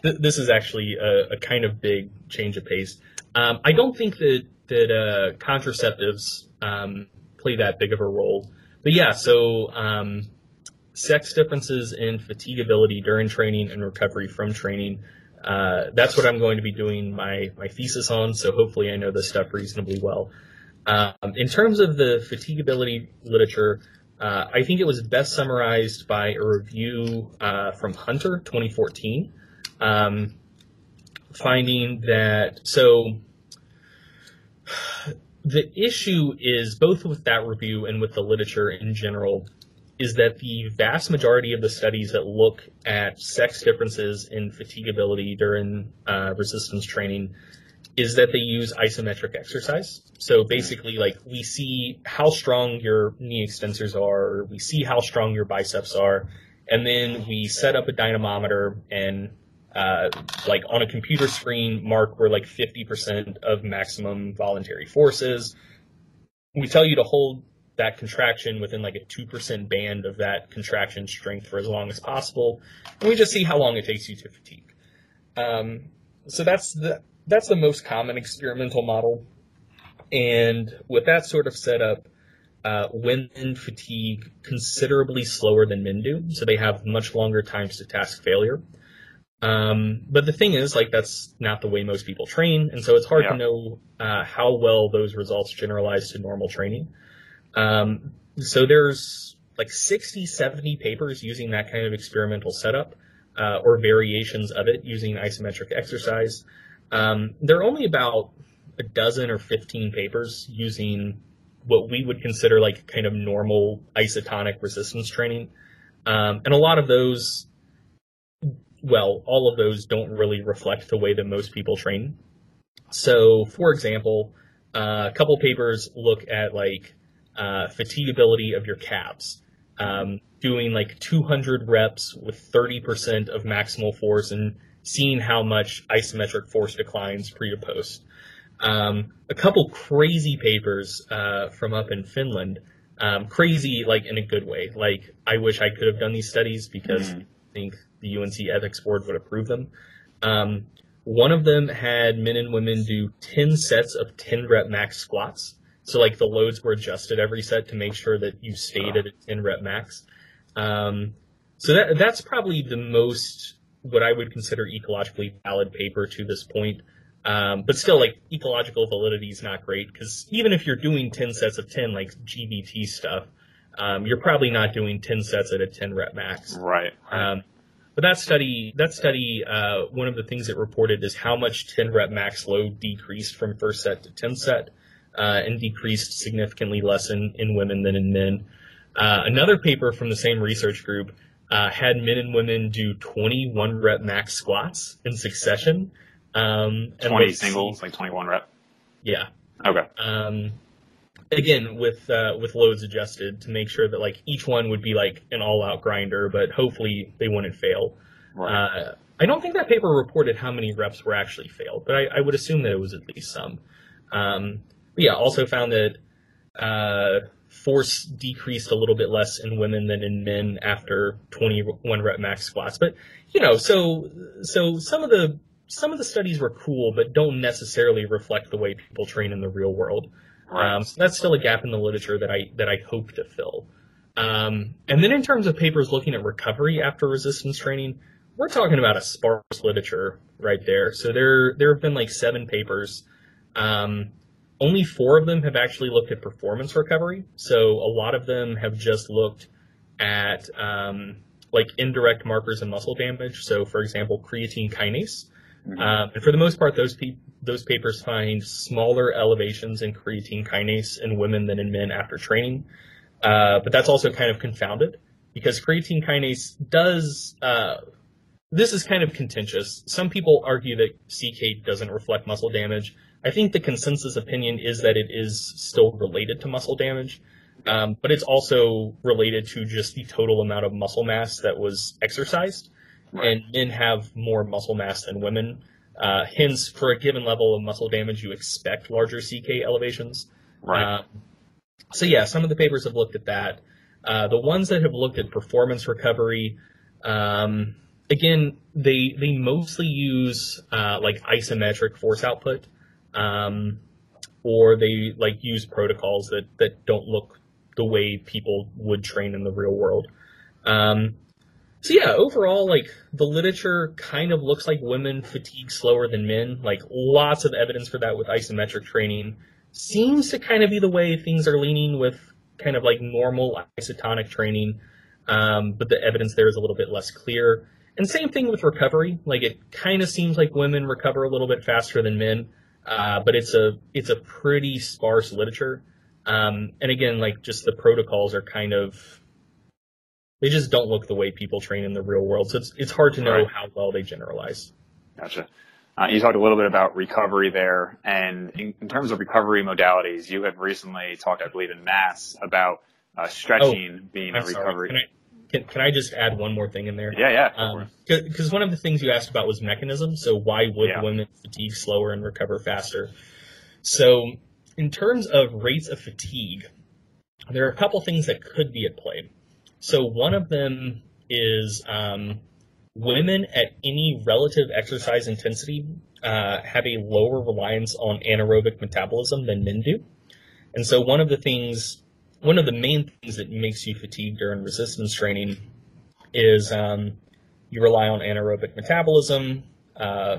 th- this is actually a, a, kind of big change of pace. Um, I don't think that that uh, contraceptives um, play that big of a role, but yeah. So um, sex differences in fatigability during training and recovery from training. Uh, that's what I'm going to be doing my, my thesis on, so hopefully I know this stuff reasonably well. Um, in terms of the fatigability literature, uh, I think it was best summarized by a review uh, from Hunter 2014, um, finding that so the issue is both with that review and with the literature in general is that the vast majority of the studies that look at sex differences in fatigability during uh, resistance training is that they use isometric exercise. So basically, like we see how strong your knee extensors are, we see how strong your biceps are, and then we set up a dynamometer and uh, like on a computer screen mark where like 50% of maximum voluntary forces. We tell you to hold that contraction within like a 2% band of that contraction strength for as long as possible. And we just see how long it takes you to fatigue. Um, so that's the, that's the most common experimental model. And with that sort of setup, uh, women fatigue considerably slower than men do. So they have much longer times to task failure. Um, but the thing is, like, that's not the way most people train. And so it's hard yeah. to know, uh, how well those results generalize to normal training. Um, so there's like 60, 70 papers using that kind of experimental setup, uh, or variations of it using isometric exercise. Um, there are only about a dozen or 15 papers using what we would consider like kind of normal isotonic resistance training. Um, and a lot of those, well, all of those don't really reflect the way that most people train. So, for example, uh, a couple papers look at like uh, fatigability of your calves. Um, doing like 200 reps with 30% of maximal force and seeing how much isometric force declines pre to post. Um, a couple crazy papers uh, from up in Finland. Um, crazy, like in a good way. Like I wish I could have done these studies because mm-hmm. I think the UNC ethics board would approve them. Um, one of them had men and women do 10 sets of 10 rep max squats. So like the loads were adjusted every set to make sure that you stayed at a 10 rep max. Um, so that that's probably the most what I would consider ecologically valid paper to this point. Um, but still, like ecological validity is not great because even if you're doing 10 sets of 10, like GVT stuff, um, you're probably not doing 10 sets at a 10 rep max. Right. Um, but that study, that study, uh, one of the things it reported is how much 10 rep max load decreased from first set to 10 set uh, and decreased significantly less in, in women than in men. Uh, another paper from the same research group uh, had men and women do 21 rep max squats in succession. Um, 20 singles, like 21 rep. Yeah. Okay. Um, again, with uh, with loads adjusted to make sure that like each one would be like an all out grinder, but hopefully they wouldn't fail. Right. Uh, I don't think that paper reported how many reps were actually failed, but I, I would assume that it was at least some. Um, yeah, also found that uh, force decreased a little bit less in women than in men after 21 rep max squats. But you know, so so some of the some of the studies were cool, but don't necessarily reflect the way people train in the real world. Right. Um, so that's still a gap in the literature that I that I hope to fill. Um, and then in terms of papers looking at recovery after resistance training, we're talking about a sparse literature right there. So there there have been like seven papers. Um, only four of them have actually looked at performance recovery. So a lot of them have just looked at um, like indirect markers of muscle damage. So, for example, creatine kinase. Mm-hmm. Um, and for the most part, those pe- those papers find smaller elevations in creatine kinase in women than in men after training. Uh, but that's also kind of confounded because creatine kinase does, uh, this is kind of contentious. Some people argue that CK doesn't reflect muscle damage. I think the consensus opinion is that it is still related to muscle damage, um, but it's also related to just the total amount of muscle mass that was exercised. Right. And men have more muscle mass than women. Uh, hence, for a given level of muscle damage, you expect larger CK elevations. Right. Um, so yeah, some of the papers have looked at that. Uh, the ones that have looked at performance recovery, um, again, they they mostly use uh, like isometric force output, um, or they like use protocols that that don't look the way people would train in the real world. Um, so yeah, overall, like the literature kind of looks like women fatigue slower than men. Like lots of evidence for that with isometric training. Seems to kind of be the way things are leaning with kind of like normal isotonic training. Um, but the evidence there is a little bit less clear. And same thing with recovery. Like it kind of seems like women recover a little bit faster than men. Uh, but it's a, it's a pretty sparse literature. Um, and again, like just the protocols are kind of, they just don't look the way people train in the real world. So it's, it's hard to know right. how well they generalize. Gotcha. Uh, you talked a little bit about recovery there, and in, in, terms of recovery modalities, you have recently talked, I believe, in MASS about uh, stretching oh, being I'm a recovery. Can I, can, can I, just add one more thing in there? Yeah, yeah. Because um, one of the things you asked about was mechanism. So why would yeah. women fatigue slower and recover faster? So in terms of rates of fatigue, there are a couple things that could be at play. So one of them is um, women at any relative exercise intensity uh, have a lower reliance on anaerobic metabolism than men do. And so one of the things, one of the main things that makes you fatigue during resistance training is um, you rely on anaerobic metabolism. Uh,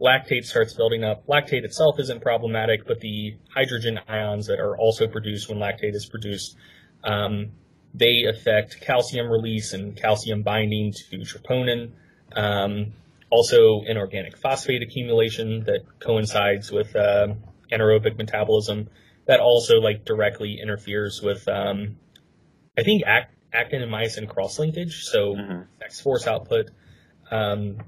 lactate starts building up. Lactate itself isn't problematic, but the hydrogen ions that are also produced when lactate is produced um, they affect calcium release and calcium binding to troponin. Um, also, inorganic phosphate accumulation that coincides with uh, anaerobic metabolism. That also like directly interferes with, um, I think, act, actin and myosin cross linkage, so mm-hmm. X force output. Um,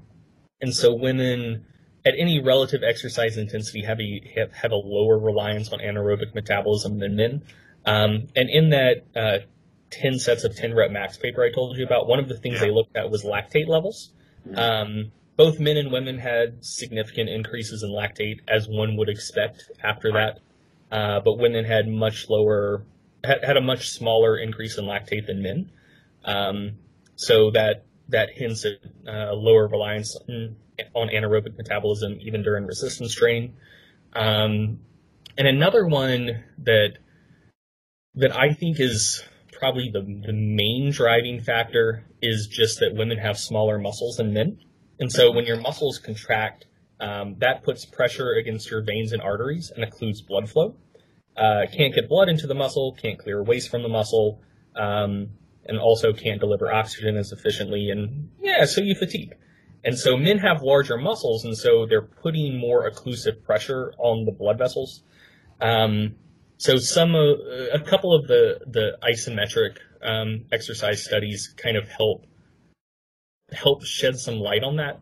and so women at any relative exercise intensity have a have, have a lower reliance on anaerobic metabolism than men. Um, and in that uh, 10 sets of 10 rep max paper I told you about, one of the things they looked at was lactate levels. Mm-hmm. Um, both men and women had significant increases in lactate, as one would expect after that. Uh, but women had much lower, had, had, a much smaller increase in lactate than men. Um, so that that hints at uh, lower reliance on, on, anaerobic metabolism even during resistance training. Um, and another one that that I think is probably the, the main driving factor is just that women have smaller muscles than men. And so when your muscles contract, um, that puts pressure against your veins and arteries and occludes blood flow. Uh, can't get blood into the muscle, can't clear waste from the muscle, um, and also can't deliver oxygen as efficiently. And yeah, so you fatigue. And so men have larger muscles, and so they're putting more occlusive pressure on the blood vessels. Um, so some uh, a couple of the the isometric um, exercise studies kind of help help shed some light on that.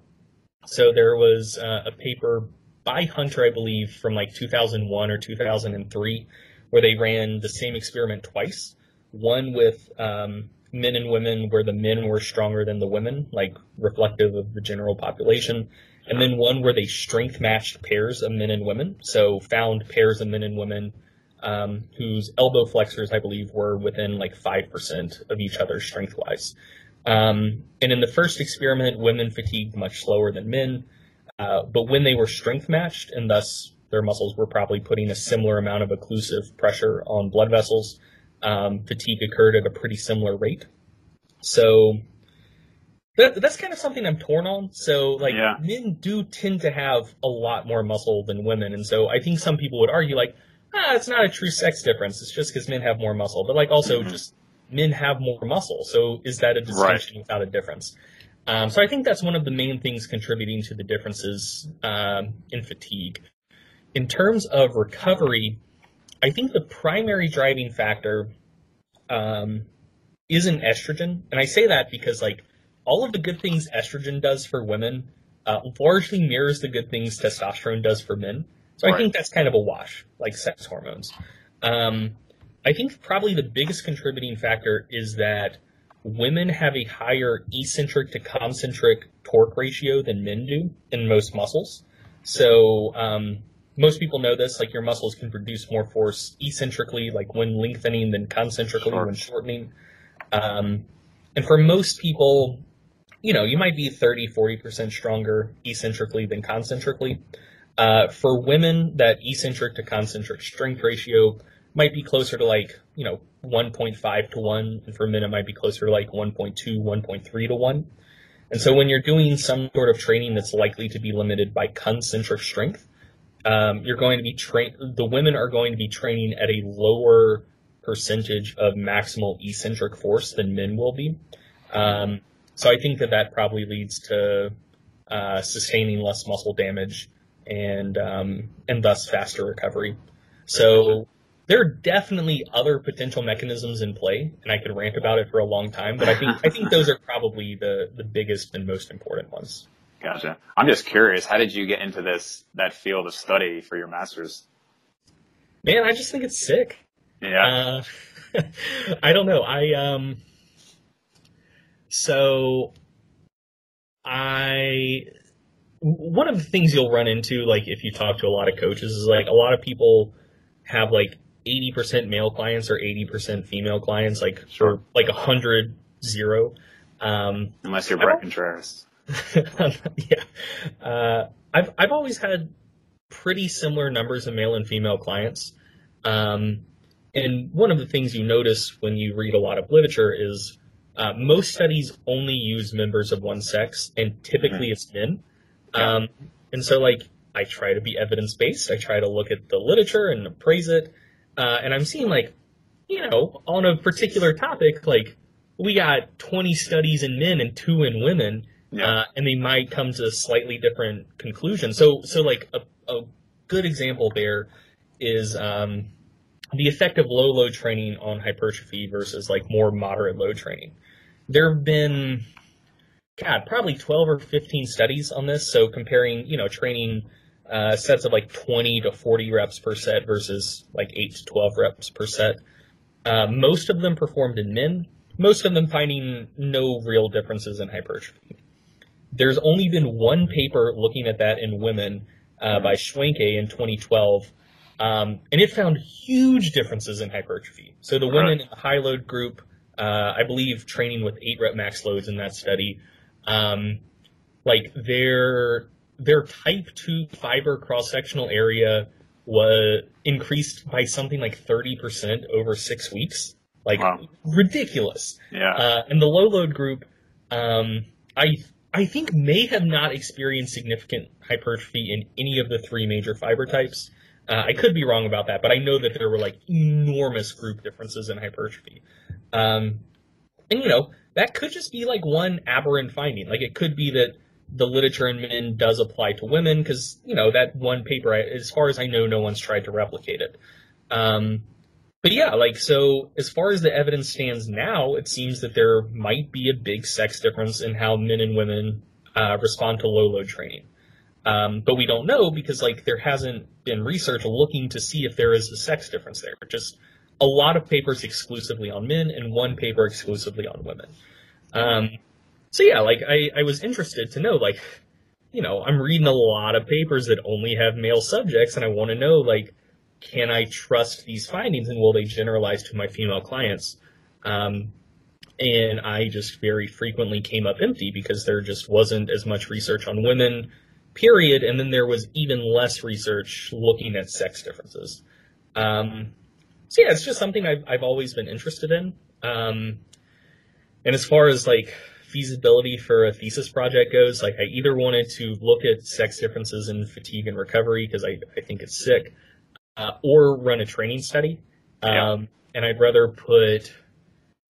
So there was uh, a paper by Hunter, I believe, from like 2001 or 2003, where they ran the same experiment twice. One with um, men and women, where the men were stronger than the women, like reflective of the general population, and then one where they strength matched pairs of men and women. So found pairs of men and women um, whose elbow flexors, I believe, were within like 5% of each other strength wise. Um, and in the first experiment, women fatigued much slower than men, uh, but when they were strength matched and thus their muscles were probably putting a similar amount of occlusive pressure on blood vessels, um, fatigue occurred at a pretty similar rate. So that, that's kind of something I'm torn on. So like yeah. men do tend to have a lot more muscle than women, and so I think some people would argue like, ah, it's not a true sex difference. It's just because men have more muscle. But like also mm-hmm. just men have more muscle. So is that a distinction right. without a difference? Um, so I think that's one of the main things contributing to the differences um, in fatigue. in terms of recovery, I think the primary driving factor um, isn't estrogen, and I say that because like all of the good things estrogen does for women uh, largely mirrors the good things testosterone does for men. So right. I think that's kind of a wash, like sex hormones. Um, I think probably the biggest contributing factor is that women have a higher eccentric to concentric torque ratio than men do in most muscles. So um, most people know this, like your muscles can produce more force eccentrically, like when lengthening, than concentrically when shortening. Um, and for most people, you know, you might be 30, 40% stronger eccentrically than concentrically. Uh, for women, that eccentric to concentric strength ratio might be closer to like, you know, 1.5 to 1, and for men it might be closer to like 1.2, 1.3 to 1. And so when you're doing some sort of training that's likely to be limited by concentric strength, um, you're going to be train. The women are going to be training at a lower percentage of maximal eccentric force than men will be. Um, so I think that that probably leads to uh, sustaining less muscle damage and um, and thus faster recovery. So there are definitely other potential mechanisms in play, and I could rant about it for a long time. But I think I think those are probably the the biggest and most important ones. Gotcha. I'm just curious. How did you get into this that field of study for your master's? Man, I just think it's sick. Yeah. Uh, I don't know. I um. So, I one of the things you'll run into, like if you talk to a lot of coaches, is like a lot of people have like 80% male clients or 80% female clients, like sure. like 100 zero. Um, Unless you're Bret Contreras. yeah. Uh, I've, I've always had pretty similar numbers of male and female clients. Um, and one of the things you notice when you read a lot of literature is uh, most studies only use members of one sex, and typically mm-hmm. it's men. Um, and so, like, I try to be evidence based. I try to look at the literature and appraise it. Uh, and I'm seeing like, you know, on a particular topic, like we got 20 studies in men and two in women, yeah. uh, and they might come to a slightly different conclusions. So, so like a, a good example there is um, the effect of low load training on hypertrophy versus like more moderate load training. There have been, God, probably 12 or 15 studies on this. So comparing, you know, training uh, sets of like 20 to 40 reps per set versus like 8 to 12 reps per set. Uh, most of them performed in men, most of them finding no real differences in hypertrophy. There's only been one paper looking at that in women uh, by Schuenke in 2012, um, and it found huge differences in hypertrophy. So the women in the high load group, uh, I believe, training with eight rep max loads in that study, um, like their their type 2 fiber cross sectional area was increased by something like 30% over six weeks. Like wow. ridiculous. Yeah. Uh, and the low load group, um, I I think may have not experienced significant hypertrophy in any of the three major fiber types. Uh, I could be wrong about that, but I know that there were like enormous group differences in hypertrophy. Um, and you know that could just be like one aberrant finding. Like it could be that the literature in men does apply to women because you know that one paper, as far as I know, no one's tried to replicate it. Um, but yeah, like so, as far as the evidence stands now, it seems that there might be a big sex difference in how men and women uh, respond to low load training. Um, but we don't know because like there hasn't been research looking to see if there is a sex difference there. Just a lot of papers exclusively on men and one paper exclusively on women. Um, so yeah, like I, I was interested to know, like, you know, I'm reading a lot of papers that only have male subjects and I want to know, like, can I trust these findings and will they generalize to my female clients? Um, and I just very frequently came up empty because there just wasn't as much research on women, period. And then there was even less research looking at sex differences. Um, so yeah, it's just something I've, I've always been interested in. Um, and as far as like feasibility for a thesis project goes, like I either wanted to look at sex differences in fatigue and recovery because I, I think it's sick, uh, or run a training study. Yeah. Um, and I'd rather put,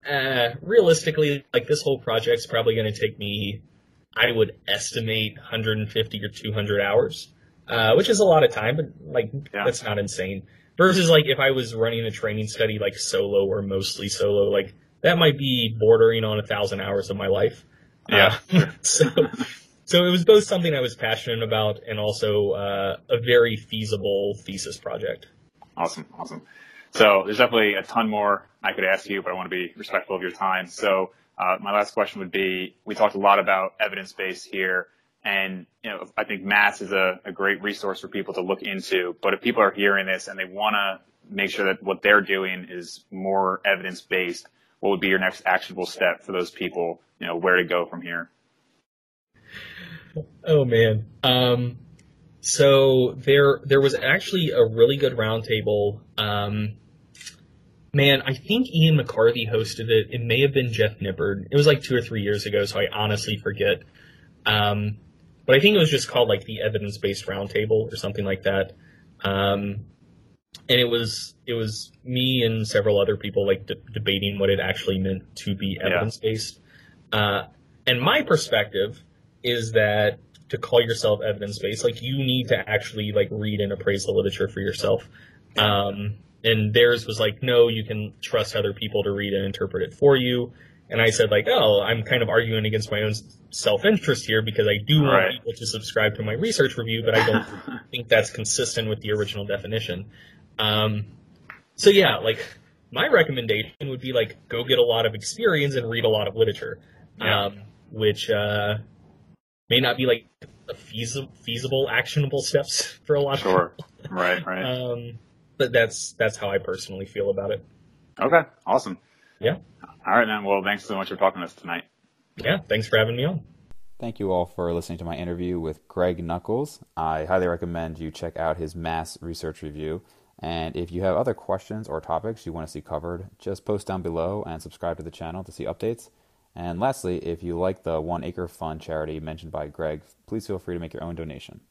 uh, realistically, like this whole project's probably going to take me, I would estimate 150 or 200 hours. uh, which is a lot of time, but like yeah. that's not insane. Versus like if I was running a training study like solo or mostly solo, like that might be bordering on a thousand hours of my life. Yeah. Uh, so, so it was both something I was passionate about and also uh, a very feasible thesis project. Awesome, awesome. So there's definitely a ton more I could ask you, but I want to be respectful of your time. So uh, my last question would be: We talked a lot about evidence base here. And, you know, I think MASS is a, a great resource for people to look into. But if people are hearing this and they want to make sure that what they're doing is more evidence based, what would be your next actionable step for those people? You know, where to go from here? Oh man. Um, so there, there was actually a really good roundtable. Um, man, I think Ian McCarthy hosted it. It may have been Jeff Nippard. It was like two or three years ago, so I honestly forget. Um, but I think it was just called like the evidence based roundtable or something like that. Um, and it was it was me and several other people like de- debating what it actually meant to be evidence based. Yeah. Uh, and my perspective is that to call yourself evidence based, like you need to actually like read and appraise the literature for yourself. Um, and theirs was like, no, you can trust other people to read and interpret it for you. And I said like, oh, I'm kind of arguing against my own self-interest here because I do want people to subscribe to my research review, but I don't think that's consistent with the original definition. Um, so yeah, like my recommendation would be like go get a lot of experience and read a lot of literature, yeah. um, which uh, may not be like feasible, feasible, actionable steps for a lot sure. of people. Right, right. Um, but that's that's how I personally feel about it. Okay, awesome. Yeah. All right, man. Well, thanks so much for talking to us tonight. Yeah, thanks for having me on. Thank you all for listening to my interview with Greg Nuckols. I highly recommend you check out his MASS research review. And if you have other questions or topics you want to see covered, just post down below and subscribe to the channel to see updates. And lastly, if you like the One Acre Fund charity mentioned by Greg, please feel free to make your own donation.